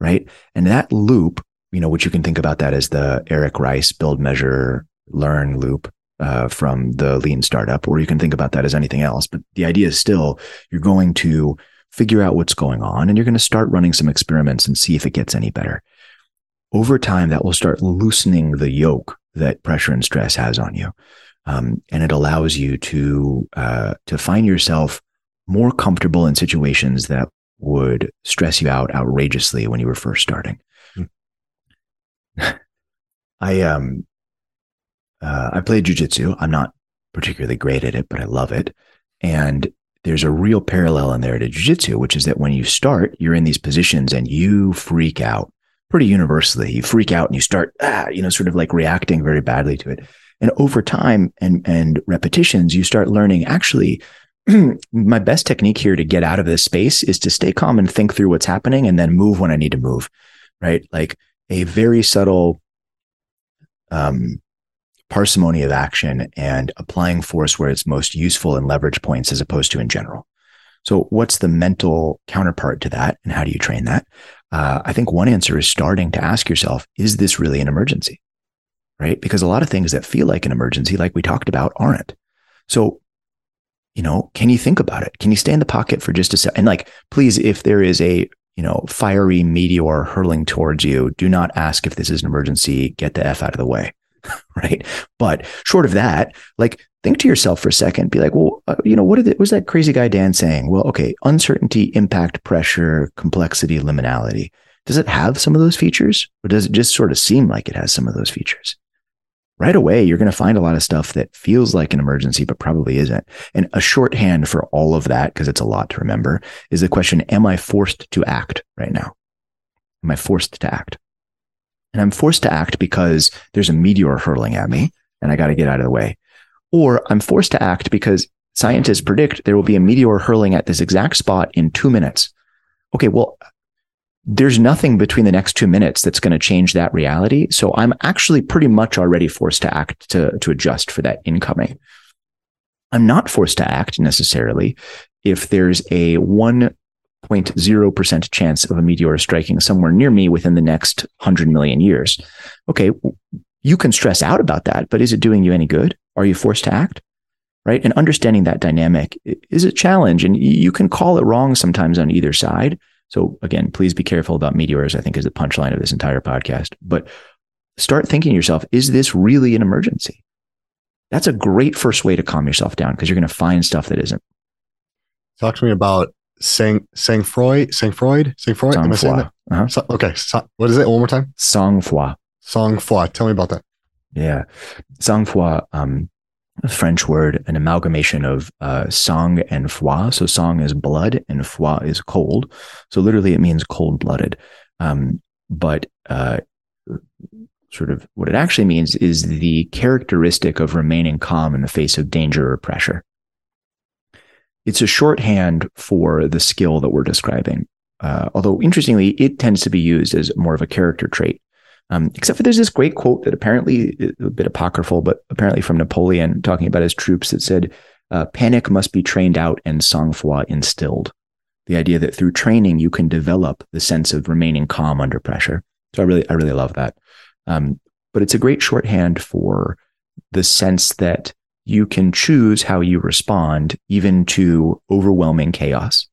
Speaker 3: Right. And that loop you know, which you can think about that as the Eric Rice build, measure, learn loop uh, from the lean startup, or you can think about that as anything else. But the idea is still you're going to figure out what's going on and you're going to start running some experiments and see if it gets any better. Over time, that will start loosening the yoke that pressure and stress has on you. Um, and it allows you to uh, to find yourself more comfortable in situations that would stress you out outrageously when you were first starting. I um uh, I play jujitsu. I'm not particularly great at it, but I love it. And there's a real parallel in there to jujitsu, which is that when you start, you're in these positions and you freak out pretty universally. You freak out and you start, ah, you know, sort of like reacting very badly to it. And over time and and repetitions, you start learning actually. my best technique here to get out of this space is to stay calm and think through what's happening and then move when I need to move. Right. Like a very subtle um, parsimony of action and applying force where it's most useful in leverage points as opposed to in general. So, what's the mental counterpart to that, and how do you train that? Uh, I think one answer is starting to ask yourself, is this really an emergency? Right? Because a lot of things that feel like an emergency, like we talked about, aren't. So, you know, can you think about it? Can you stay in the pocket for just a second? And like, please, if there is a you know, fiery meteor hurling towards you, do not ask if this is an emergency. Get the F out of the way. right. But short of that, like think to yourself for a second, be like, well, uh, you know, what, the, what was that crazy guy Dan saying? Well, okay, uncertainty, impact, pressure, complexity, liminality. Does it have some of those features or does it just sort of seem like it has some of those features? Right away, you're going to find a lot of stuff that feels like an emergency, but probably isn't. And a shorthand for all of that, because it's a lot to remember, is the question Am I forced to act right now? Am I forced to act? And I'm forced to act because there's a meteor hurling at me and I got to get out of the way. Or I'm forced to act because scientists predict there will be a meteor hurling at this exact spot in two minutes. Okay, well, there's nothing between the next two minutes that's going to change that reality. So I'm actually pretty much already forced to act to, to adjust for that incoming. I'm not forced to act necessarily if there's a 1.0% chance of a meteor striking somewhere near me within the next 100 million years. Okay, you can stress out about that, but is it doing you any good? Are you forced to act? right? And understanding that dynamic is a challenge, and you can call it wrong sometimes on either side. So again, please be careful about meteors. I think is the punchline of this entire podcast. But start thinking to yourself: Is this really an emergency? That's a great first way to calm yourself down because you're going to find stuff that isn't.
Speaker 2: Talk to me about sang sang Freud sang Freud sang Freud. Am I saying that? Uh-huh. So, okay, so, what is it? One more time.
Speaker 3: Sang froid.
Speaker 2: Sang froid. Tell me about that.
Speaker 3: Yeah, sang froid. Um, French word, an amalgamation of uh, sang and froid. So sang is blood and froid is cold. So literally, it means cold blooded. Um, but uh, sort of what it actually means is the characteristic of remaining calm in the face of danger or pressure. It's a shorthand for the skill that we're describing. Uh, although interestingly, it tends to be used as more of a character trait. Um, except for there's this great quote that apparently a bit apocryphal, but apparently from Napoleon talking about his troops that said, uh, "Panic must be trained out and sang-froid instilled." The idea that through training you can develop the sense of remaining calm under pressure. So I really, I really love that. Um, but it's a great shorthand for the sense that you can choose how you respond even to overwhelming chaos,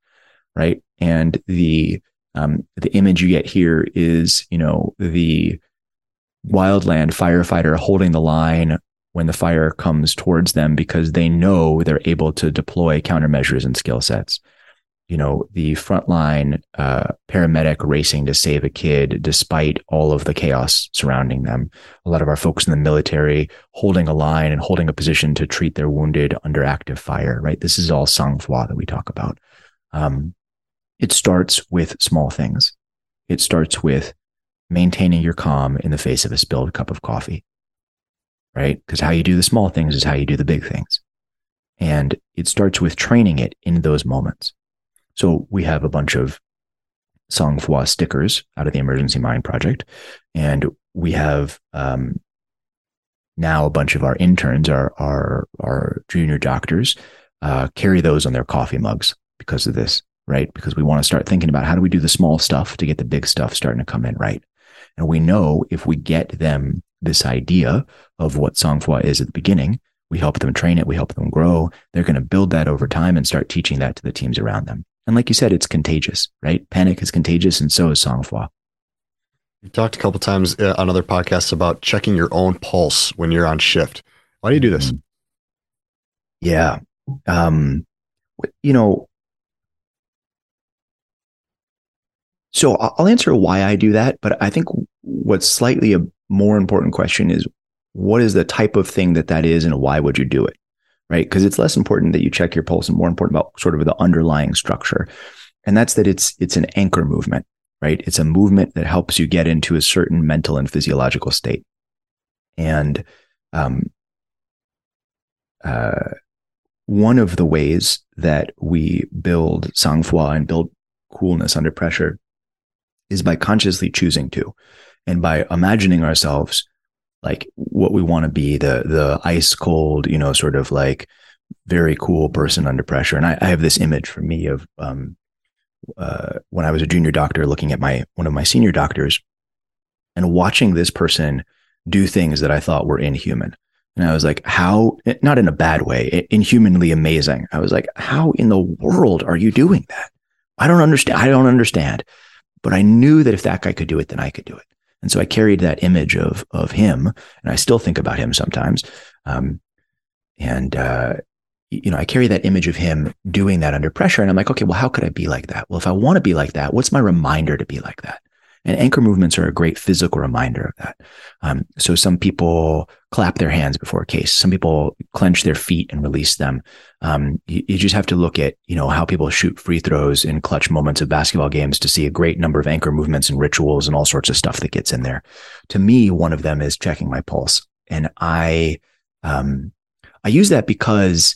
Speaker 3: right? And the um, the image you get here is, you know, the wildland firefighter holding the line when the fire comes towards them because they know they're able to deploy countermeasures and skill sets you know, the frontline uh, paramedic racing to save a kid despite all of the chaos surrounding them. A lot of our folks in the military holding a line and holding a position to treat their wounded under active fire, right? This is all sang-froid that we talk about. Um, it starts with small things. It starts with maintaining your calm in the face of a spilled cup of coffee, right? Because how you do the small things is how you do the big things. And it starts with training it in those moments. So we have a bunch of sang-froid stickers out of the Emergency Mind Project. And we have um, now a bunch of our interns, our, our, our junior doctors, uh, carry those on their coffee mugs because of this, right? Because we want to start thinking about how do we do the small stuff to get the big stuff starting to come in right. And we know if we get them this idea of what sang-froid is at the beginning, we help them train it, we help them grow. They're going to build that over time and start teaching that to the teams around them. And like you said, it's contagious, right? Panic is contagious, and so is sang-froid.
Speaker 2: You talked a couple times uh, on other podcasts about checking your own pulse when you're on shift. Why do you do this? Mm-hmm.
Speaker 3: Yeah, um, you know, so I'll answer why I do that, but I think what's slightly a more important question is what is the type of thing that that is, and why would you do it? right? Because it's less important that you check your pulse and more important about sort of the underlying structure. And that's that it's it's an anchor movement, right? It's a movement that helps you get into a certain mental and physiological state. And um, uh, one of the ways that we build sang-froid and build coolness under pressure is by consciously choosing to and by imagining ourselves like what we want to be the the ice cold you know sort of like very cool person under pressure. And i, I have this image for me of um, uh, when i was a junior doctor looking at my one of my senior doctors and watching this person do things that i thought were inhuman. And i was like how? Not in a bad way inhumanly amazing. I was like how in the world are you doing that? I don't understand i don't understand but i knew that if that guy could do it then i could do it and so I carried that image of of him, and I still think about him sometimes. Um, and uh, you know, I carry that image of him doing that under pressure, and I'm like, okay, well, how could I be like that? Well, if I want to be like that, what's my reminder to be like that? And anchor movements are a great physical reminder of that. Um, so some people clap their hands before a case. Some people clench their feet and release them. Um, you, you, just have to look at, you know, how people shoot free throws in clutch moments of basketball games to see a great number of anchor movements and rituals and all sorts of stuff that gets in there. To me, one of them is checking my pulse. And I, um, I use that because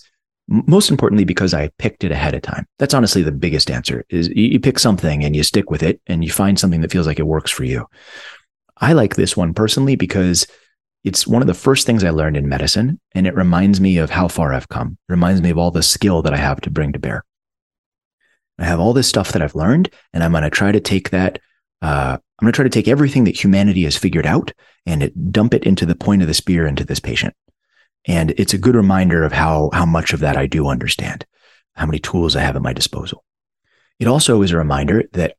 Speaker 3: most importantly because i picked it ahead of time. That's honestly the biggest answer is you pick something and you stick with it and you find something that feels like it works for you. I like this one personally because it's one of the first things i learned in medicine and it reminds me of how far i've come. It reminds me of all the skill that i have to bring to bear. I have all this stuff that i've learned and i'm going to try to take that uh, i'm going to try to take everything that humanity has figured out and it, dump it into the point of the spear into this patient And it's a good reminder of how, how much of that I do understand, how many tools I have at my disposal. It also is a reminder that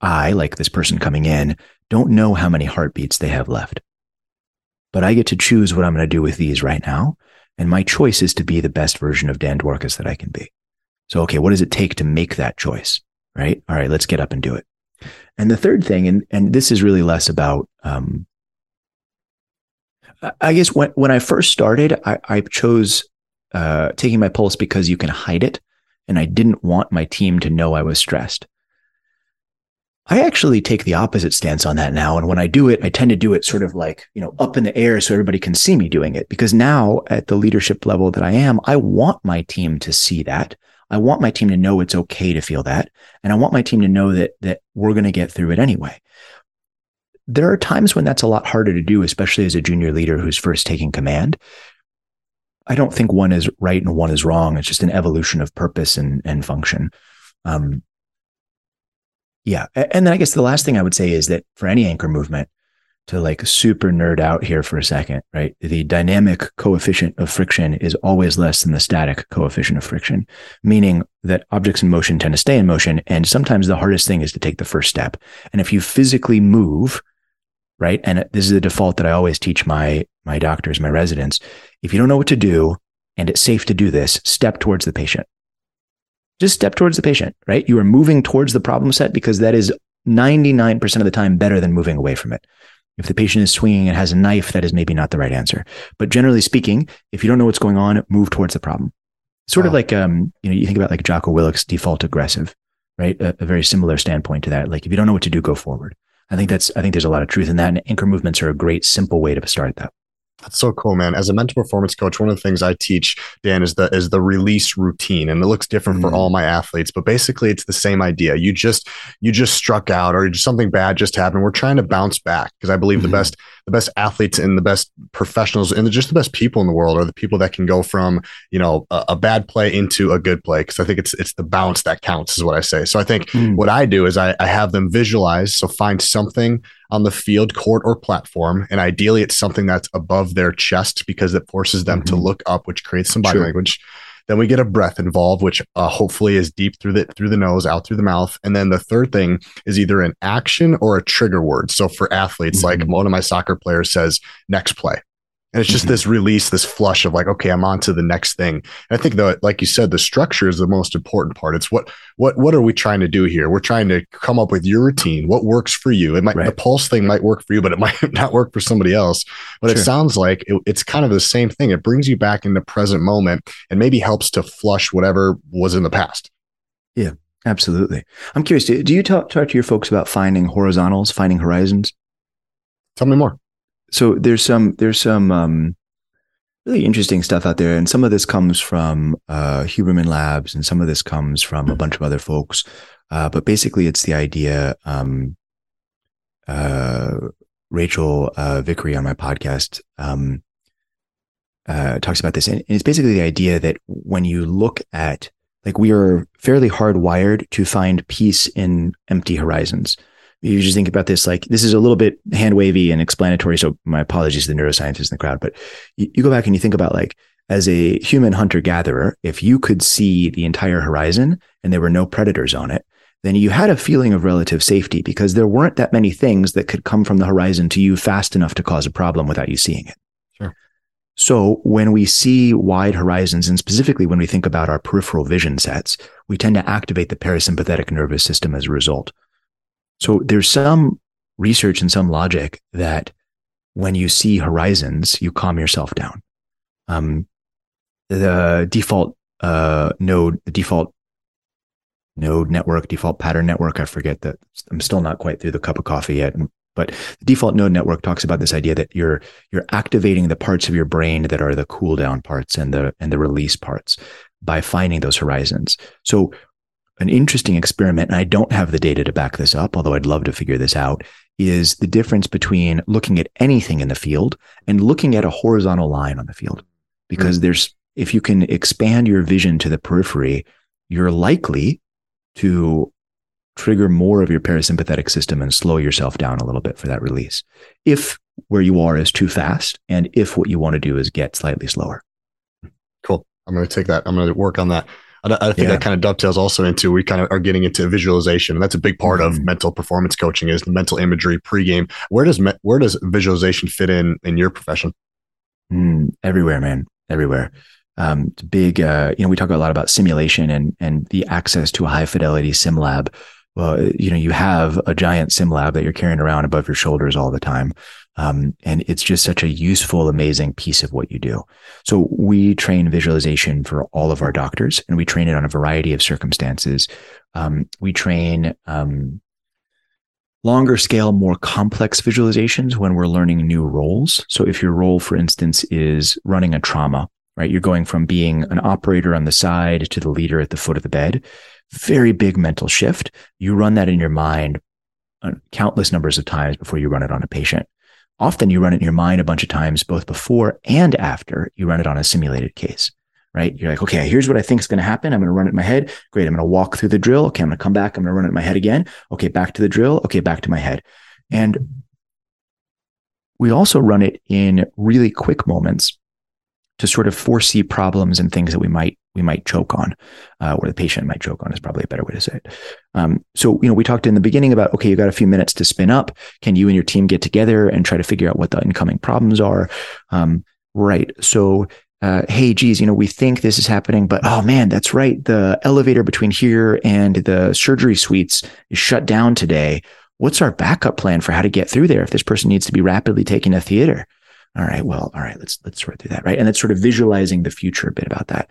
Speaker 3: I, like this person coming in, don't know how many heartbeats they have left. But I get to choose what I'm going to do with these right now. And my choice is to be the best version of Dan Dworkis that I can be. So, okay, what does it take to make that choice? Right. All right, let's get up and do it. And the third thing, and, and this is really less about, um, I guess when, when I first started, I, I chose uh, taking my pulse because you can hide it. And I didn't want my team to know I was stressed. I actually take the opposite stance on that now. And when I do it, I tend to do it sort of like, you know, up in the air so everybody can see me doing it. Because now at the leadership level that I am, I want my team to see that. I want my team to know it's okay to feel that. And I want my team to know that, that we're going to get through it anyway. There are times when that's a lot harder to do, especially as a junior leader who's first taking command. I don't think one is right and one is wrong. It's just an evolution of purpose and, and function. Um, yeah. And then I guess the last thing I would say is that for any anchor movement, to like super nerd out here for a second, right? The dynamic coefficient of friction is always less than the static coefficient of friction, meaning that objects in motion tend to stay in motion. And sometimes the hardest thing is to take the first step. And if you physically move, right? And this is the default that I always teach my, my doctors, my residents. If you don't know what to do and it's safe to do this, step towards the patient just step towards the patient, right? You are moving towards the problem set because that is 99% of the time better than moving away from it. If the patient is swinging and has a knife, that is maybe not the right answer. But generally speaking, if you don't know what's going on, move towards the problem. Sort wow. of like, um, you know, you think about like Jocko Willink's default aggressive, right? A, a, very similar standpoint to that. Like if you don't know what to do, go forward. I think that's, I think there's a lot of truth in that. And anchor movements are a great, simple way to start that.
Speaker 2: That's so cool, man. As a mental performance coach, one of the things I teach, Dan, is the is the release routine. And it looks different mm. for all my athletes, but basically it's the same idea. You just you just struck out or something bad just happened. We're trying to bounce back because I believe mm-hmm. the best the best athletes and the best professionals and just the best people in the world are the people that can go from, you know, a, a bad play into a good play. Cause I think it's it's the bounce that counts, is what I say. So I think mm. what I do is I, I have them visualize. So find something on the field, court, or platform. And ideally, it's something that's above their chest because it forces them mm-hmm. to look up, which creates some body sure. language. Then we get a breath involved, which uh, hopefully is deep through the through the nose, out through the mouth. And then the third thing is either an action or a trigger word. So for athletes, mm-hmm. like one of my soccer players says, "Next play." And it's just mm-hmm. this release, this flush of like, okay, I'm on to the next thing. And I think that, like you said, the structure is the most important part. It's what what what are we trying to do here? We're trying to come up with your routine. What works for you? It might right. the pulse thing might work for you, but it might not work for somebody else. But sure. it sounds like it, it's kind of the same thing. It brings you back in the present moment and maybe helps to flush whatever was in the past.
Speaker 3: Yeah, absolutely. I'm curious. Do, do you talk talk to your folks about finding horizontals, finding horizons?
Speaker 2: Tell me more
Speaker 3: so there's some there's some um, really interesting stuff out there, and some of this comes from uh, Huberman Labs, and some of this comes from a bunch of other folks. Uh, but basically, it's the idea. Um, uh, Rachel uh, Vickery on my podcast um, uh, talks about this, and it's basically the idea that when you look at like we are fairly hardwired to find peace in empty horizons you just think about this like this is a little bit hand wavy and explanatory. So my apologies to the neuroscientists in the crowd, but you, you go back and you think about like as a human hunter gatherer, if you could see the entire horizon and there were no predators on it, then you had a feeling of relative safety because there weren't that many things that could come from the horizon to you fast enough to cause a problem without you seeing it.
Speaker 2: Sure.
Speaker 3: So when we see wide horizons, and specifically when we think about our peripheral vision sets, we tend to activate the parasympathetic nervous system as a result. So there's some research and some logic that when you see horizons, you calm yourself down. Um, the default uh, mode, the default mode network, default pattern network, I forget that I'm still not quite through the cup of coffee yet. But the default mode network talks about this idea that you're you're activating the parts of your brain that are the cool down parts and the and the release parts by finding those horizons. So an interesting experiment, and I don't have the data to back this up, although I'd love to figure this out, is the difference between looking at anything in the field and looking at a horizontal line on the field. Because mm. there's, if you can expand your vision to the periphery, you're likely to trigger more of your parasympathetic system and slow yourself down a little bit for that release. If where you are is too fast and if what you want to do is get slightly slower.
Speaker 2: Cool. I'm going to take that. I'm going to work on that. I, I think yeah. that kind of dovetails also into we kind of are getting into visualization, and that's a big part mm-hmm. of mental performance coaching is the mental imagery pregame. Where does me, where does visualization fit in in your profession?
Speaker 3: Mm, everywhere, man, everywhere. Um, big, uh, you know, we talk a lot about simulation and and the access to a high fidelity sim lab. Well, you know, you have a giant sim lab that you're carrying around above your shoulders all the time. Um, and it's just such a useful, amazing piece of what you do. So we train visualization for all of our doctors and we train it on a variety of circumstances. Um, we train, um, longer scale, more complex visualizations when we're learning new roles. So if your role, for instance, is running a trauma, right? You're going from being an operator on the side to the leader at the foot of the bed. Very big mental shift. You run that in your mind uh, countless numbers of times before you run it on a patient. Often you run it in your mind a bunch of times, both before and after you run it on a simulated case, right? You're like, okay, here's what I think is going to happen. I'm going to run it in my head. Great. I'm going to walk through the drill. Okay. I'm going to come back. I'm going to run it in my head again. Okay. Back to the drill. Okay. Back to my head. And we also run it in really quick moments to sort of foresee problems and things that we might we might choke on, uh, or the patient might choke on is probably a better way to say it. Um, so you know, we talked in the beginning about okay, you got a few minutes to spin up. Can you and your team get together and try to figure out what the incoming problems are? Um, right. So uh, hey, geez, you know, we think this is happening, but oh man, that's right. The elevator between here and the surgery suites is shut down today. What's our backup plan for how to get through there if this person needs to be rapidly taken to theater? all right, well, all right, let's let's sort through that, right? And it's sort of visualizing the future a bit about that.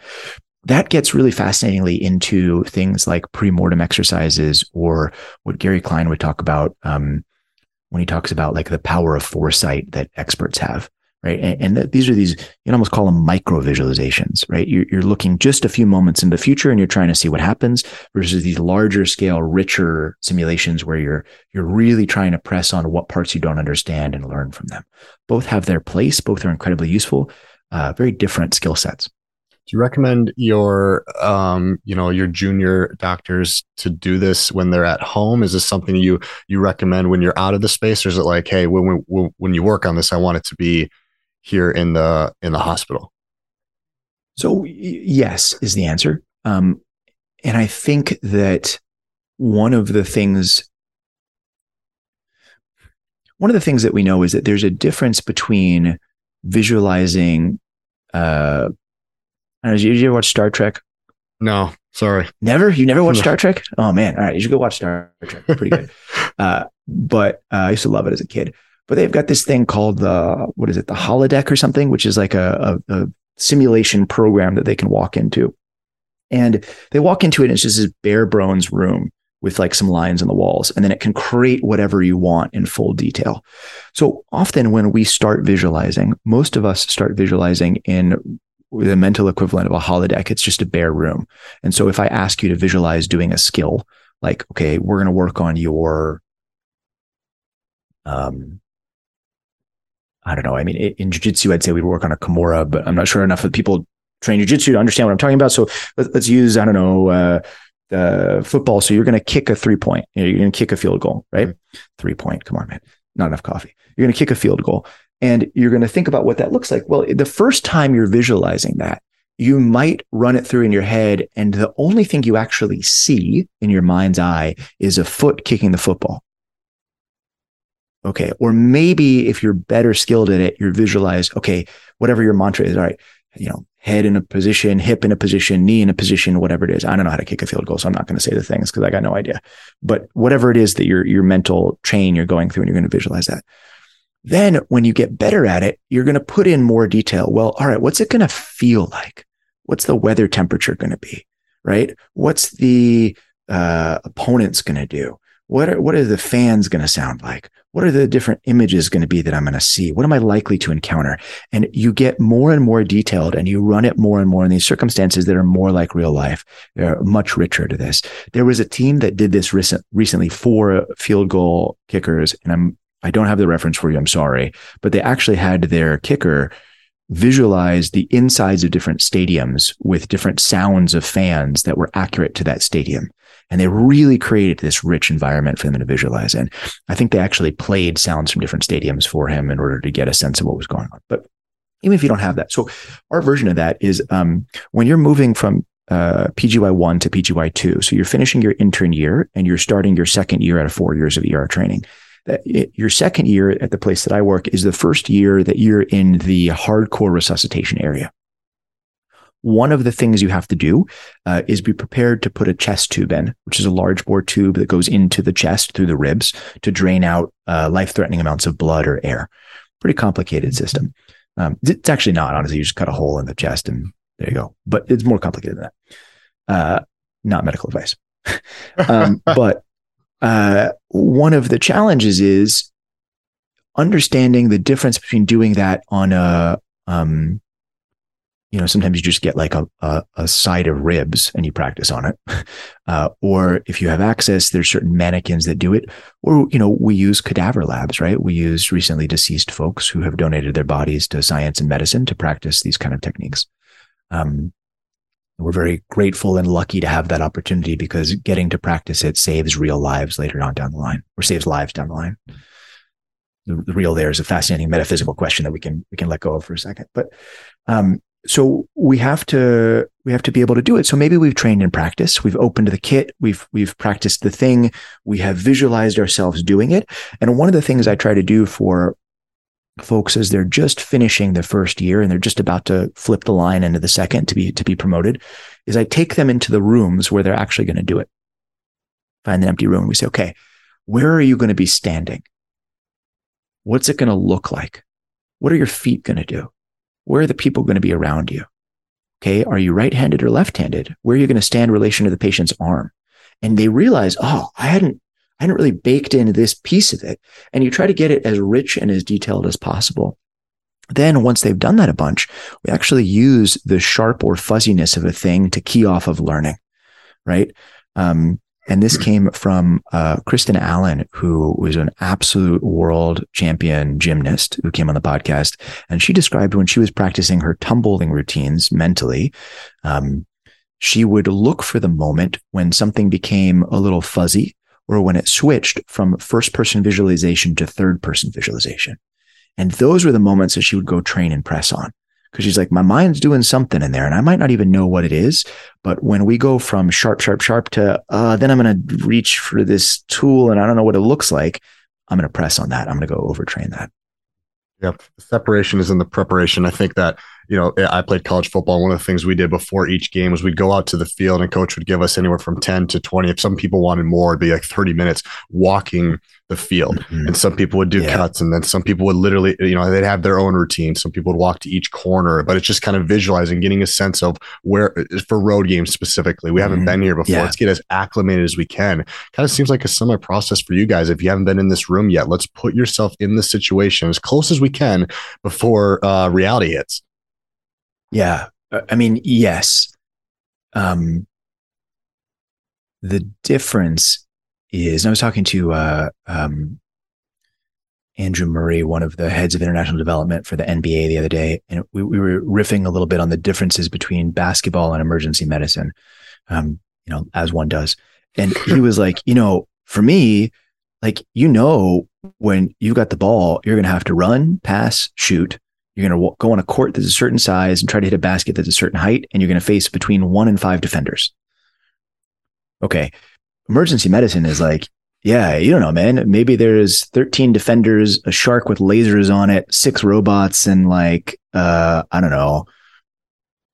Speaker 3: That gets really fascinatingly into things like pre-mortem exercises or what Gary Klein would talk about um, when he talks about like the power of foresight that experts have right? And, and th- these are these, you can almost call them micro visualizations, right? You're, you're looking just a few moments in the future and you're trying to see what happens versus these larger scale, richer simulations where you're, you're really trying to press on what parts you don't understand and learn from them. Both have their place. Both are incredibly useful, uh, very different skill sets.
Speaker 2: Do you recommend your, um, you know, your junior doctors to do this when they're at home? Is this something you you recommend when you're out of the space, or is it like, hey, when when when you work on this, I want it to be here in the in the hospital?
Speaker 3: So yes is the answer. Um, and I think that one of the things one of the things that we know is that there's a difference between visualizing uh know, did you, did you ever watch Star Trek?
Speaker 2: No, sorry.
Speaker 3: Never? You never watched Star Trek? Oh man. All right. You should go watch Star Trek. Pretty good. uh, but uh, I used to love it as a kid but they've got this thing called the what is it the holodeck or something which is like a, a, a simulation program that they can walk into and they walk into it and it's just this bare bones room with like some lines on the walls and then it can create whatever you want in full detail so often when we start visualizing most of us start visualizing in the mental equivalent of a holodeck it's just a bare room and so if i ask you to visualize doing a skill like okay we're going to work on your um I don't know. I mean, in jujitsu, I'd say we'd work on a Kimura, but I'm not sure enough of people train jujitsu to understand what I'm talking about. So let, us use, I don't know, uh, uh, football. So you're going to kick a three point. You know, you're going to kick a field goal, right? Mm-hmm. Three point. Come on, man. Not enough coffee. You're going to kick a field goal and you're going to think about what that looks like. Well, the first time you're visualizing that, you might run it through in your head. And the only thing you actually see in your mind's eye is a foot kicking the football. Okay. Or maybe if you're better skilled at it, you visualize, okay, whatever your mantra is, all right, you know, head in a position, hip in a position, knee in a position, whatever it is. I don't know how to kick a field goal, so I'm not going to say the things because I got no idea. But whatever it is that your your mental train you're going through and you're going to visualize that. Then when you get better at it, you're going to put in more detail. Well, all right, what's it going to feel like? What's the weather temperature going to be? Right? What's the uh, opponents going to do? What are, what are the fans going to sound like? what are the different images going to be that I'm going to see? What am I likely to encounter? And you get more and more detailed and you run it more and more in these circumstances that are more like real life. They're much richer to this. There was a team that did this recent, recently for field goal kickers. And I'm, I don't have the reference for you. I'm sorry, but they actually had their kicker visualize the insides of different stadiums with different sounds of fans that were accurate to that stadium. And they really created this rich environment for them to visualize in. I think they actually played sounds from different stadiums for him in order to get a sense of what was going on. But even if you don't have that, so our version of that is um, when you're moving from uh, PGY one to PGY two, so you're finishing your intern year and you're starting your second year out of four years of ER training. That it, your second year at the place that I work is the first year that you're in the hardcore resuscitation area. One of the things you have to do uh, is be prepared to put a chest tube in, which is a large bore tube that goes into the chest through the ribs to drain out uh, life threatening amounts of blood or air. Pretty complicated system. Um, it's actually not, honestly. You just cut a hole in the chest and there you go. But it's more complicated than that. Uh, not medical advice. um, but uh, one of the challenges is understanding the difference between doing that on a um, you know, sometimes you just get like a, a, a, side of ribs and you practice on it. Uh, or if you have access, there's certain mannequins that do it. Or, you know, we use cadaver labs, right? We use recently deceased folks who have donated their bodies to science and medicine to practice these kind of techniques. Um, we're very grateful and lucky to have that opportunity because getting to practice it saves real lives later on down the line or saves lives down the line. The, the real there is a fascinating metaphysical question that we can, we can let go of for a second. But, um, so we have to we have to be able to do it. So maybe we've trained in practice we've opened the kit. We've we've practiced the thing. We have visualized ourselves doing it. And one of the things i try to do for folks as they're just finishing the first year and they're just about to flip the line into the second to be to be promoted is i take them into the rooms where they're actually going to do it find an empty room we say okay where are you going to be standing what's it going to look like what are your feet going to do where are the people going to be around you? Okay. Are you right handed or left handed? Where are you going to stand in relation to the patient's arm? And they realize, oh, I hadn't, I hadn't really baked in this piece of it. And you try to get it as rich and as detailed as possible. Then once they've done that a bunch, we actually use the sharp or fuzziness of a thing to key off of learning, right? Um, and this came from uh, Kristin Allen, who was an absolute world champion gymnast who came on the podcast. And she described when she was practicing her tumbling routines mentally, um, she would look for the moment when something became a little fuzzy or when it switched from first person visualization to third person visualization. And those were the moments that she would go train and press on because she's like, my mind's doing something in there and I might not even know what it is. But when we go from sharp, sharp, sharp to, uh, then I'm going to reach for this tool and I don't know what it looks like. I'm going to press on that. I'm going to go overtrain that.
Speaker 2: Yep. Separation is in the preparation. I think that you know, I played college football. One of the things we did before each game was we'd go out to the field and coach would give us anywhere from 10 to 20. If some people wanted more, it'd be like 30 minutes walking the field. Mm-hmm. And some people would do yeah. cuts and then some people would literally, you know, they'd have their own routine. Some people would walk to each corner, but it's just kind of visualizing, getting a sense of where for road games specifically. We mm-hmm. haven't been here before. Yeah. Let's get as acclimated as we can. Kind of seems like a similar process for you guys. If you haven't been in this room yet, let's put yourself in the situation as close as we can before uh, reality hits.
Speaker 3: Yeah. Uh, I mean, yes. Um, the difference is, I was talking to uh, um, Andrew Murray, one of the heads of international development for the NBA the other day, and we, we were riffing a little bit on the differences between basketball and emergency medicine, um, you know, as one does. And he was like, you know, for me, like, you know, when you've got the ball, you're going to have to run, pass, shoot, you're going to go on a court that's a certain size and try to hit a basket that's a certain height, and you're going to face between one and five defenders. Okay. Emergency medicine is like, yeah, you don't know, man. Maybe there's 13 defenders, a shark with lasers on it, six robots, and like, uh, I don't know,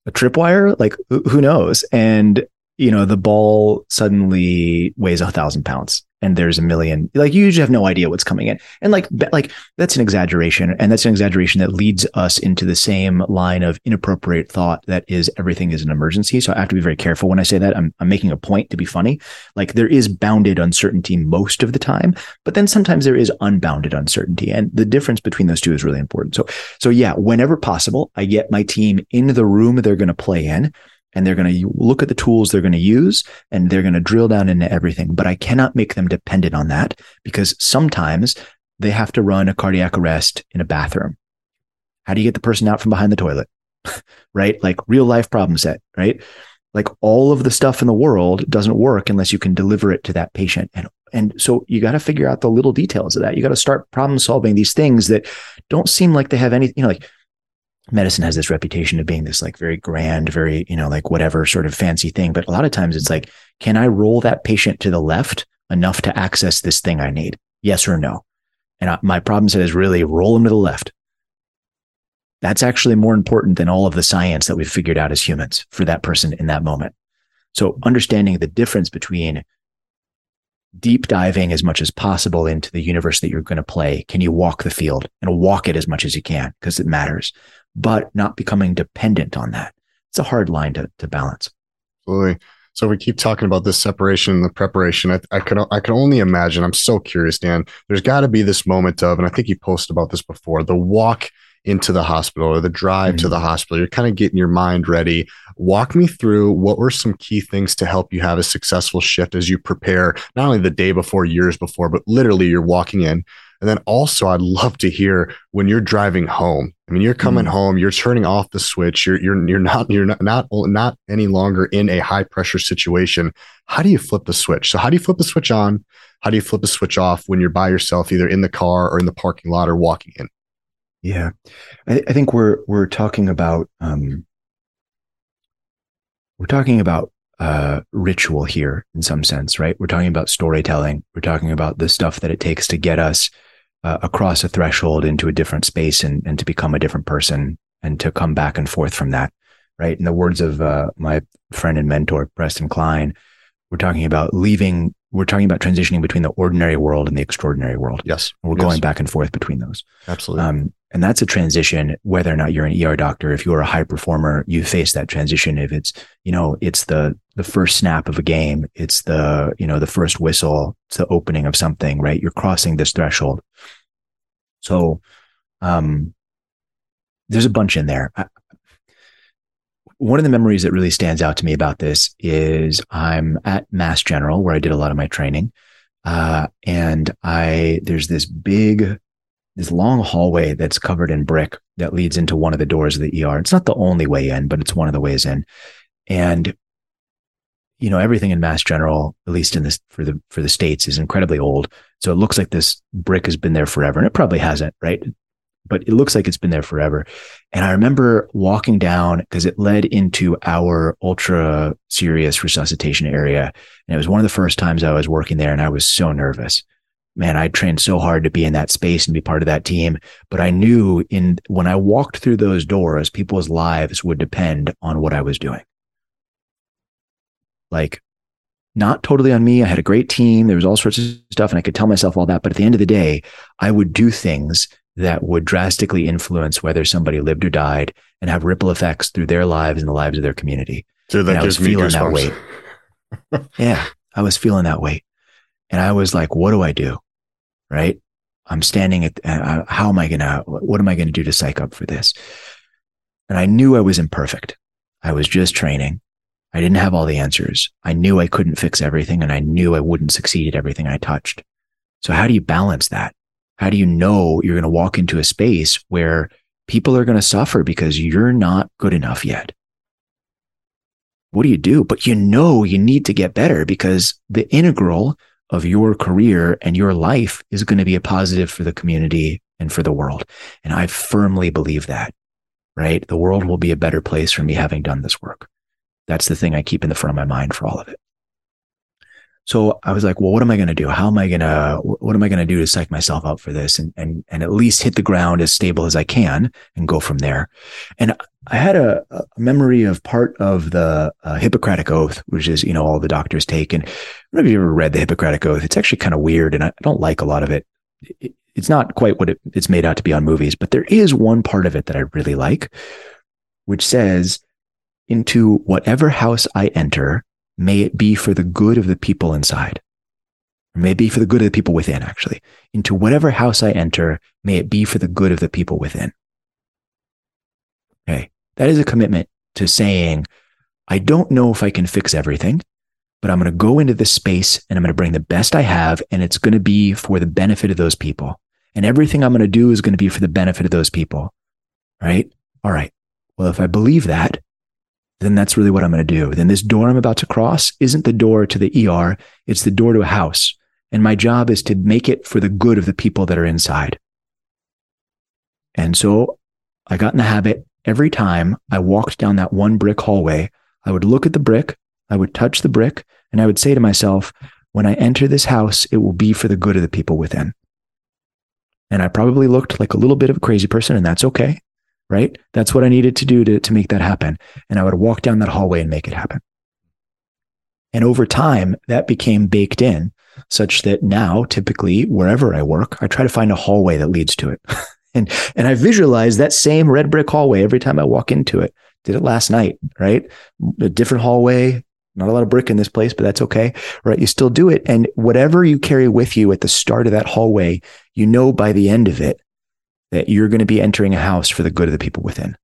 Speaker 3: a tripwire. Like, who knows? And, you know, the ball suddenly weighs a thousand pounds and there's a million like you usually have no idea what's coming in. And like like that's an exaggeration and that's an exaggeration that leads us into the same line of inappropriate thought that is everything is an emergency. So i have to be very careful when i say that. I'm, I'm making a point to be funny. Like there is bounded uncertainty most of the time but then sometimes there is unbounded uncertainty and the difference between those two is really important. So so yeah whenever possible i get my team in the room they're going to play in and they're going to look at the tools they're going to use and they're going to drill down into everything. But I cannot make them dependent on that because sometimes they have to run a cardiac arrest in a bathroom. How do you get the person out from behind the toilet? right? Like real life problem set, right? like all of the stuff in the world doesn't work unless you can deliver it to that patient. And, and so you got to figure out the little details of that. You got to start problem solving these things that don't seem like they have any, you know, like medicine has this reputation of being this like very grand, very, you know, like whatever sort of fancy thing. But a lot of times it's like, can I roll that patient to the left enough to access this thing I need? Yes or no? And I, my problem set is really roll them to the left. That's actually more important than all of the science that we've figured out as humans for that person in that moment. So understanding the difference between deep diving as much as possible into the universe that you're going to play. Can you walk the field and walk it as much as you can because it matters, but not becoming dependent on that. It's a hard line to, to balance.
Speaker 2: Absolutely. So we keep talking about this separation and the preparation. I, I can I can only imagine. I'm so curious, Dan. There's got to be this moment of, and I think you posted about this before, the walk into the hospital or the drive mm-hmm. to the hospital. You're kind of getting your mind ready. Walk me through what were some key things to help you have a successful shift as you prepare, not only the day before, years before, but literally you're walking in. And then also, I'd love to hear when you're driving home. I mean, you're coming mm. home, you're turning off the switch. You're you're you're not you're not, not not any longer in a high pressure situation. How do you flip the switch? So, how do you flip the switch on? How do you flip the switch off when you're by yourself, either in the car or in the parking lot or walking in?
Speaker 3: Yeah, I, I think we're we're talking about um, we're talking about uh, ritual here in some sense, right? We're talking about storytelling. We're talking about the stuff that it takes to get us uh, across a threshold into a different space and, and to become a different person and to come back and forth from that, right? In the words of uh, my friend and mentor, Preston Klein, we're talking about leaving we're talking about transitioning between the ordinary world and the extraordinary world.
Speaker 2: Yes.
Speaker 3: We're
Speaker 2: yes.
Speaker 3: going back and forth between those.
Speaker 2: Absolutely. Um,
Speaker 3: and that's a transition, whether or not you're an ER doctor, if you're a high performer, you face that transition. If it's, you know, it's the, the first snap of a game, it's the, you know, the first whistle, it's the opening of something, right? You're crossing this threshold. So, um, there's a bunch in there. I, one of the memories that really stands out to me about this is I'm at Mass General where I did a lot of my training. Uh, and I, there's this big, this long hallway that's covered in brick that leads into one of the doors of the ER. It's not the only way in, but it's one of the ways in. And, you know, everything in Mass General, at least in this for the, for the States is incredibly old. So it looks like this brick has been there forever and it probably hasn't, right? but it looks like it's been there forever. And I remember walking down because it led into our ultra serious resuscitation area. And it was one of the first times I was working there and I was so nervous. Man, I trained so hard to be in that space and be part of that team. But I knew in when I walked through those doors, people's lives would depend on what I was doing. Like not totally on me. I had a great team. There was all sorts of stuff and I could tell myself all that. But at the end of the day, I would do things that would drastically influence whether somebody lived or died and have ripple effects through their lives and the lives of their community.
Speaker 2: So that
Speaker 3: I was feeling that weight. yeah, I was feeling that weight. And I was like, what do I do? Right. I'm standing at, uh, how am I going to, what am I going to do to psych up for this? And I knew I was imperfect. I was just training. I didn't have all the answers. I knew I couldn't fix everything and I knew I wouldn't succeed at everything I touched. So how do you balance that? How do you know you're going to walk into a space where people are going to suffer because you're not good enough yet? What do you do? But you know you need to get better because the integral of your career and your life is going to be a positive for the community and for the world. And I firmly believe that, right? The world will be a better place for me having done this work. That's the thing I keep in the front of my mind for all of it. So I was like, well, what am I going to do? How am I going to, what am I going to do to psych myself up for this and, and, and at least hit the ground as stable as I can and go from there. And I had a, a memory of part of the uh, Hippocratic Oath, which is, you know, all the doctors take. And I don't know if you ever read the Hippocratic Oath. It's actually kind of weird and I don't like a lot of it. it it's not quite what it, it's made out to be on movies, but there is one part of it that I really like, which says, into whatever house I enter, may it be for the good of the people inside. Or may it be for the good of the people within, actually. Into whatever house I enter, may it be for the good of the people within. Okay. That is a commitment to saying, I don't know if I can fix everything, but I'm going to go into this space and I'm going to bring the best I have, and it's going to be for the benefit of those people. And everything I'm going to do is going to be for the benefit of those people. Right? All right. Well, if I believe that, then that's really what I'm going to do. Then this door I'm about to cross isn't the door to the ER, it's the door to a house. And my job is to make it for the good of the people that are inside. And so I got in the habit every time I walked down that one brick hallway, I would look at the brick, I would touch the brick, and I would say to myself, when I enter this house, it will be for the good of the people within. And I probably looked like a little bit of a crazy person, and that's okay, right? That's what I needed to do to, to make that happen. And I would walk down that hallway and make it happen. And over time, that became baked in such that now, typically, wherever I work, I try to find a hallway that leads to it. and, and I visualize that same red brick hallway every time I walk into it. Did it last night, right? A different hallway, not a lot of brick in this place, but that's okay, right? You still do it. And whatever you carry with you at the start of that hallway, you know by the end of it that you're going to be entering a house for the good of the people within.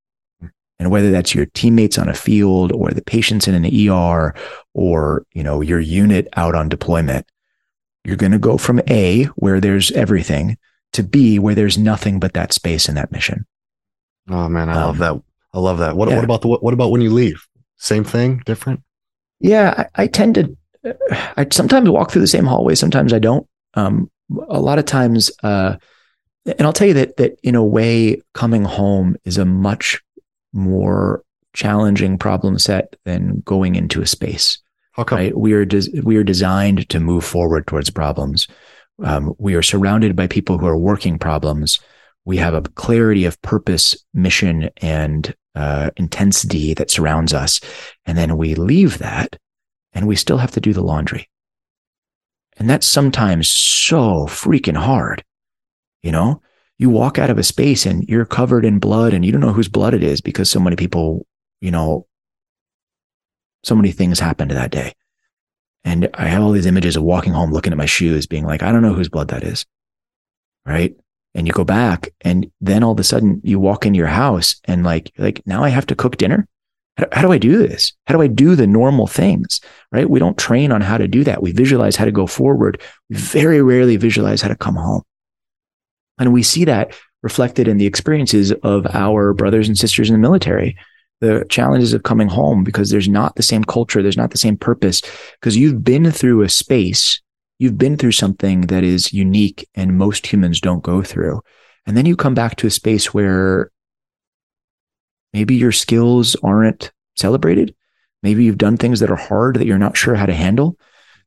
Speaker 3: And whether that's your teammates on a field or the patients in an ER or, you know, your unit out on deployment, you're going to go from A, where there's everything, to be where there's nothing but that space and that mission.
Speaker 2: Oh man, I um, love that. I love that. What, yeah. what about the what, about when you leave? Same thing, different?
Speaker 3: Yeah, I, I, tend to. I sometimes walk through the same hallway. Sometimes I don't. Um, a lot of times, uh, and I'll tell you that that in a way, coming home is a much more challenging problem set than going into a space.
Speaker 2: How come?
Speaker 3: Right? We are des- we are designed to move forward towards problems. Um, we are surrounded by people who are working problems. We have a clarity of purpose, mission, and uh, intensity that surrounds us. And then we leave that and we still have to do the laundry. And that's sometimes so freaking hard. You know, you walk out of a space and you're covered in blood and you don't know whose blood it is because so many people, you know, so many things happened that day. And I have all these images of walking home, looking at my shoes, being like, I don't know whose blood that is. Right? And you go back and then all of a sudden you walk into your house and like like now i have to cook dinner? How, how, do i do this? How do i do the normal things? Right? We don't train on how to do that. We visualize how to go forward. We very rarely visualize how to come home. And we see that reflected in the experiences of our brothers and sisters in the military the challenges of coming home because there's not the same culture there's not the same purpose because you've been through a space you've been through something that is unique and most humans don't go through. And then you come back to a space where maybe your skills aren't celebrated. Maybe you've done things that are hard that you're not sure how to handle.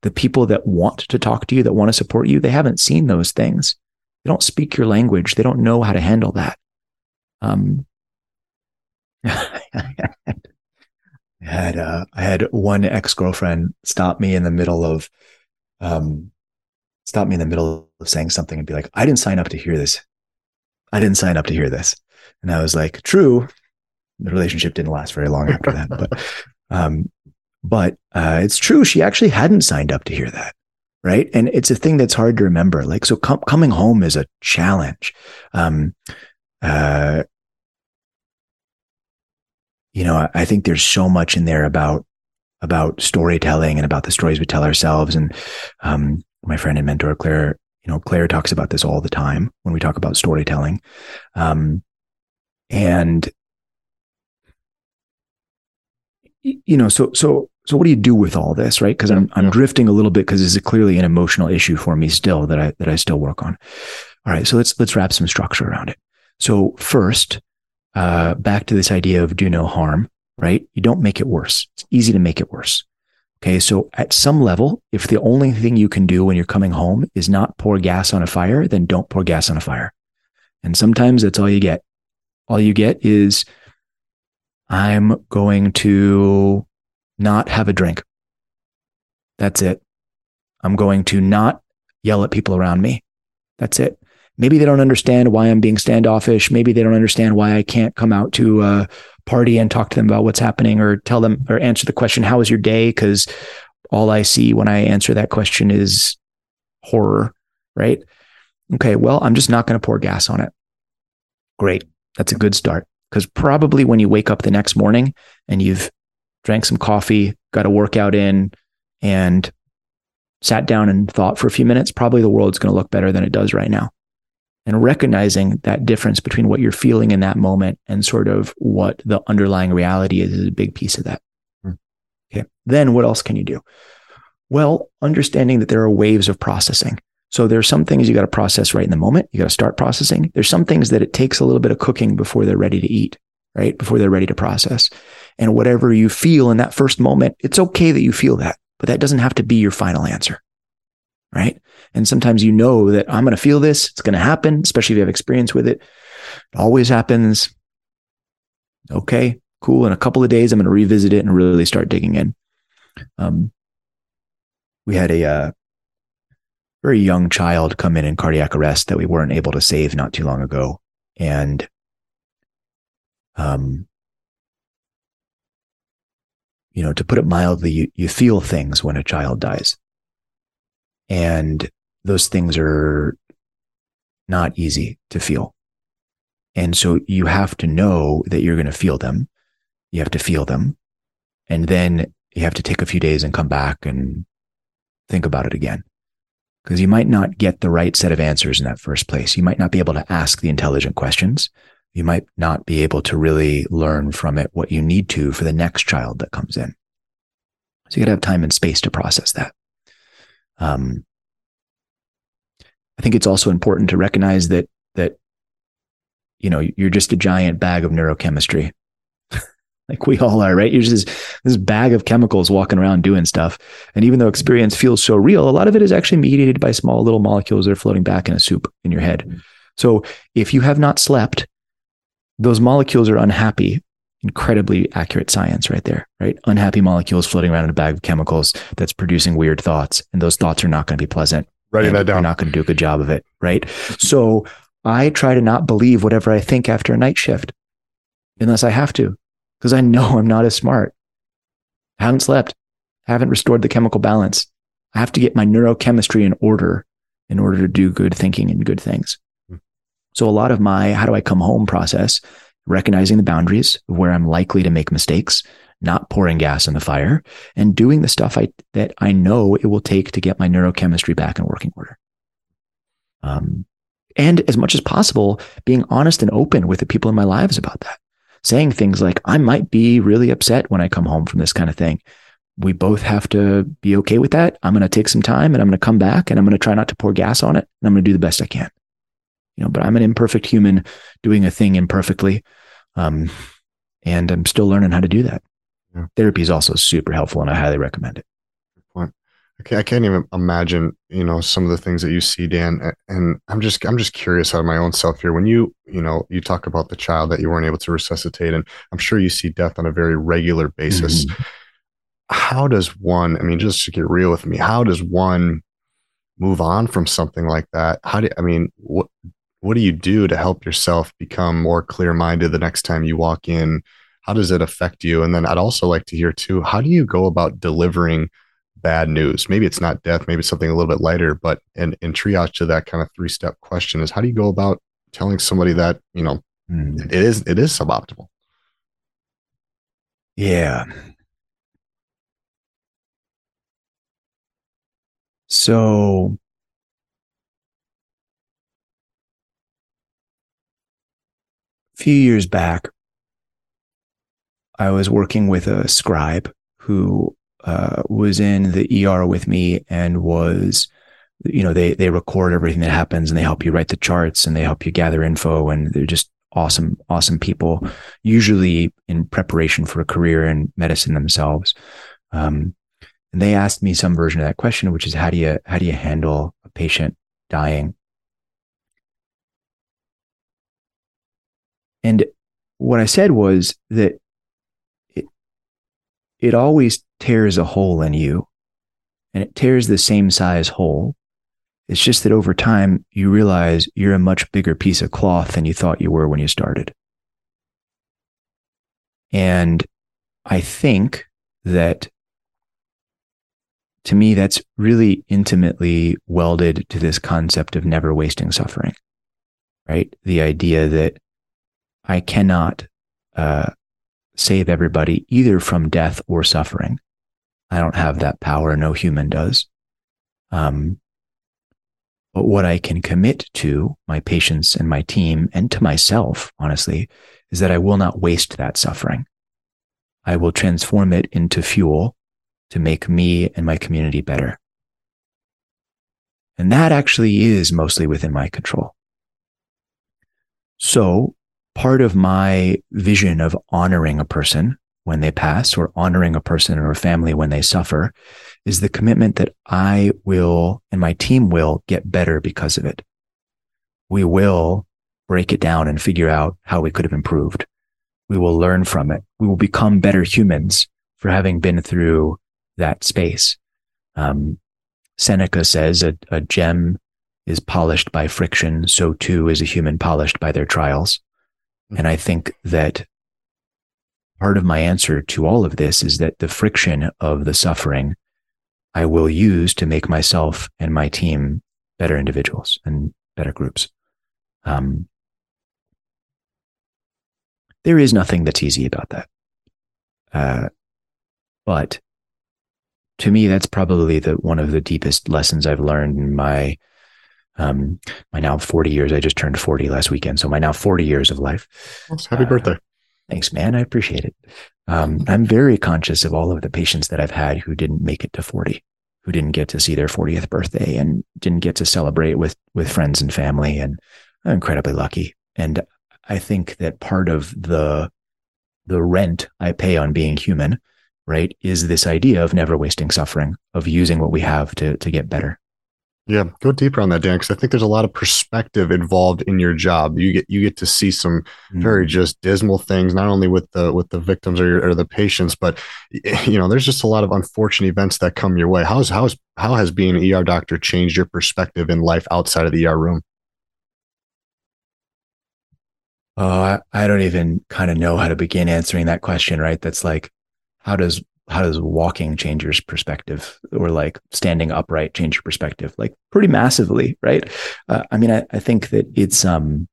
Speaker 3: The people that want to talk to you, that want to support you, they haven't seen those things. They don't speak your language. They don't know how to handle that. Um, I had uh, I had one ex girlfriend stop me in the middle of um, stop me in the middle of saying something and be like, I didn't sign up to hear this. I didn't sign up to hear this. And I was like, true. The relationship didn't last very long after that, but, um, but, uh, it's true. She actually hadn't signed up to hear that. Right. And it's a thing that's hard to remember. Like, so com- coming home is a challenge. Um, uh, you know, I think there's so much in there about about storytelling and about the stories we tell ourselves. And um, my friend and mentor Claire, you know, Claire talks about this all the time when we talk about storytelling. Um, and you know, so so so what do you do with all this, right? Because I'm I'm drifting a little bit because this is clearly an emotional issue for me still that I that I still work on. All right, so let's let's wrap some structure around it. So first, uh, back to this idea of do no harm right? You don't make it worse. It's easy to make it worse. Okay. So at some level, if the only thing you can do when you're coming home is not pour gas on a fire, then don't pour gas on a fire. And sometimes that's all you get. All you get is I'm going to not have a drink. That's it. I'm going to not yell at people around me. That's it. Maybe they don't understand why I'm being standoffish. Maybe they don't understand why I can't come out to a party and talk to them about what's happening or tell them or answer the question, How was your day? Because all I see when I answer that question is horror, right? Okay, well, I'm just not going to pour gas on it. Great. That's a good start. Because probably when you wake up the next morning and you've drank some coffee, got a workout in, and sat down and thought for a few minutes, probably the world's going to look better than it does right now. And recognizing that difference between what you're feeling in that moment and sort of what the underlying reality is is a big piece of that. Hmm. Okay. Then what else can you do? Well, understanding that there are waves of processing. So there's some things you got to process right in the moment. You got to start processing. There's some things that it takes a little bit of cooking before they're ready to eat, right? Before they're ready to process. And whatever you feel in that first moment, it's okay that you feel that, but that doesn't have to be your final answer, right? And sometimes you know that I'm going to feel this. It's going to happen, especially if you have experience with it. It always happens. Okay, cool. In a couple of days, I'm going to revisit it and really start digging in. Um, we had a uh, very young child come in in cardiac arrest that we weren't able to save not too long ago. And, um, you know, to put it mildly, you, you feel things when a child dies. And those things are not easy to feel. And so you have to know that you're going to feel them. You have to feel them. And then you have to take a few days and come back and think about it again. Because you might not get the right set of answers in that first place. You might not be able to ask the intelligent questions. You might not be able to really learn from it what you need to for the next child that comes in. So you got to have time and space to process that. Um, I think it's also important to recognize that that you know you're just a giant bag of neurochemistry like we all are, right? You're just this, this bag of chemicals walking around doing stuff. And even though experience feels so real, a lot of it is actually mediated by small little molecules that are floating back in a soup in your head. So if you have not slept, those molecules are unhappy. Incredibly accurate science right there, right? Unhappy molecules floating around in a bag of chemicals that's producing weird thoughts. And those thoughts are not going to be pleasant.
Speaker 2: Writing that down.
Speaker 3: You're not going to do a good job of it, right? So I try to not believe whatever I think after a night shift unless I have to because I know I'm not as smart. I haven't slept, I haven't restored the chemical balance. I have to get my neurochemistry in order in order to do good thinking and good things. Hmm. So a lot of my how do I come home process, recognizing the boundaries where I'm likely to make mistakes, not pouring gas in the fire, and doing the stuff I that I know it will take to get my neurochemistry back in working order. Um, and as much as possible, being honest and open with the people in my lives about that saying things like, I might be really upset when I come home from this kind of thing. We both have to be okay with that. I'm going to take some time and I'm going to come back and I'm going to try not to pour gas on it. And I'm going to do the best I can. You know, but I'm an imperfect human doing a thing imperfectly. Um, and I'm still learning how to do that. Yeah. Therapy is also super helpful and I highly recommend it.
Speaker 2: Okay, I can't even imagine, you know, some of the things that you see, Dan. And I'm just, I'm just curious out of my own self here. When you, you know, you talk about the child that you weren't able to resuscitate, and I'm sure you see death on a very regular basis. Mm-hmm. How does one? I mean, just to get real with me, how does one move on from something like that? How do I mean, what what do you do to help yourself become more clear minded the next time you walk in? How does it affect you? And then I'd also like to hear too, how do you go about delivering? bad news. Maybe it's not death, maybe it's something a little bit lighter, but in, in triage to that kind of three step question is how do you go about telling somebody that, you know, mm. it is it is suboptimal?
Speaker 3: Yeah. So few years back, I was working with a scribe who uh, was in the ER with me and was, you know, they they record everything that happens and they help you write the charts and they help you gather info and they're just awesome, awesome people. Usually in preparation for a career in medicine themselves. Um, and they asked me some version of that question, which is how do you how do you handle a patient dying? And what I said was that it, it always tears a hole in you and it tears the same size hole. It's just that over time, you realize you're a much bigger piece of cloth than you thought you were when you started. And I think that to me, that's really intimately welded to this concept of never wasting suffering, right? The idea that I cannot uh, save everybody either from death or suffering. I don't have that power. No human does. Um, But what I can commit to my patients and my team and to myself, honestly, is that I will not waste that suffering. I will transform it into fuel to make me and my community better. And that actually is mostly within my control. So part of my vision of honoring a person when they pass or honoring a person or a family when they suffer is the commitment that I will and my team will get better because of it. We will break it down and figure out how we could have improved. We will learn from it. We will become better humans for having been through that space. Um, Seneca says a, a gem is polished by friction. So too is a human polished by their trials. And I think that part of my answer to all of this is that the friction of the suffering I will use to make myself and my team better individuals and better groups. Um, there is nothing that's easy about that. Uh, but to me, that's probably the one of the deepest lessons I've learned in my um, my now 40 years. I just turned 40 last weekend. So my now 40 years of life.
Speaker 2: Happy uh, birthday.
Speaker 3: Thanks, man. I appreciate it. Um, I'm very conscious of all of the patients that I've had who didn't make it to 40, who didn't get to see their 40th birthday and didn't get to celebrate with, with friends and family. And I'm incredibly lucky. And I think that part of the, the rent I pay on being human, right, is this idea of never wasting suffering, of using what we have to, to get better.
Speaker 2: Yeah, go deeper on that, Dan, because I think there's a lot of perspective involved in your job. You get you get to see some mm-hmm. very just dismal things, not only with the with the victims or, or the patients, but you know, there's just a lot of unfortunate events that come your way. How's how's how has being an ER doctor changed your perspective in life outside of the ER room?
Speaker 3: Oh, I, I don't even kind of know how to begin answering that question. Right? That's like, how does how does walking change your perspective or like standing upright change your perspective? Like pretty massively right? Uh, i mean I, I think that it's um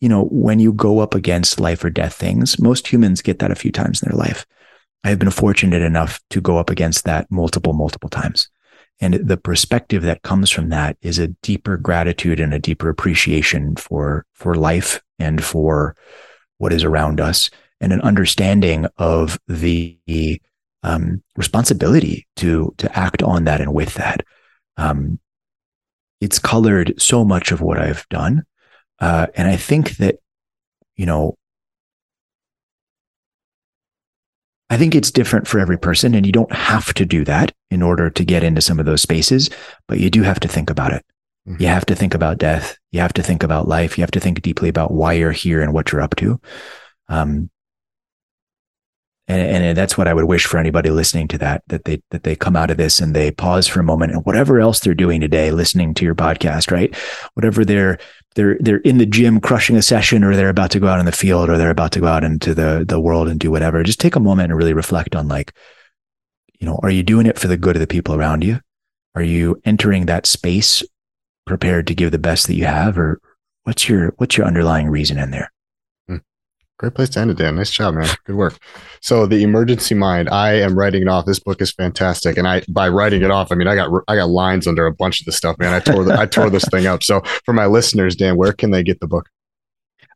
Speaker 3: you know when you go up against life or death things most humans get that a few times in their life. I have been fortunate enough to go up against that multiple multiple times. And the perspective that comes from that is a deeper gratitude and a deeper appreciation for for life and for what is around us and an understanding of the um, responsibility to to act on that and with that. Um, it's colored so much of what I've done, uh, and I think that you know. I think it's different for every person, and you don't have to do that in order to get into some of those spaces, but you do have to think about it. Mm-hmm. You have to think about death. You have to think about life. You have to think deeply about why you're here and what you're up to. Um, and, and that's what I would wish for anybody listening to that, that they, that they come out of this and they pause for a moment and whatever else they're doing today, listening to your podcast, right? Whatever they're, they're, they're in the gym crushing a session or they're about to go out in the field or they're about to go out into the, the world and do whatever. Just take a moment and really reflect on like, you know, are you doing it for the good of the people around you? Are you entering that space prepared to give the best that you have or what's your, what's your underlying reason in there?
Speaker 2: Great place to end it, Dan. Nice job, man. Good work. So the emergency mind, I am writing it off. This book is fantastic, and I by writing it off, I mean I got I got lines under a bunch of the stuff, man. I tore the, I tore this thing up. So for my listeners, Dan, where can they get the book?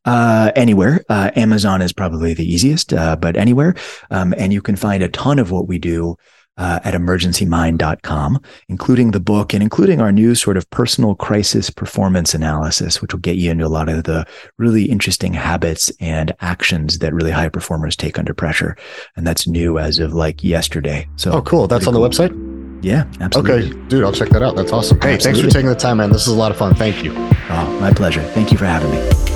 Speaker 3: Uh, anywhere. Uh, Amazon is probably the easiest, uh, but anywhere. Um, and you can find a ton of what we do uh, at emergencymind.com, including the book and including our new sort of personal crisis performance analysis, which will get you into a lot of the really interesting habits and actions that really high performers take under pressure. And that's new as of like yesterday. So,
Speaker 2: oh, cool. That's on cool. the website?
Speaker 3: Yeah, absolutely.
Speaker 2: Okay, dude, I'll check that out. That's awesome. Hey, absolutely. thanks for taking the time, man. This is a lot of fun. Thank you.
Speaker 3: Oh, my pleasure. Thank you for having me.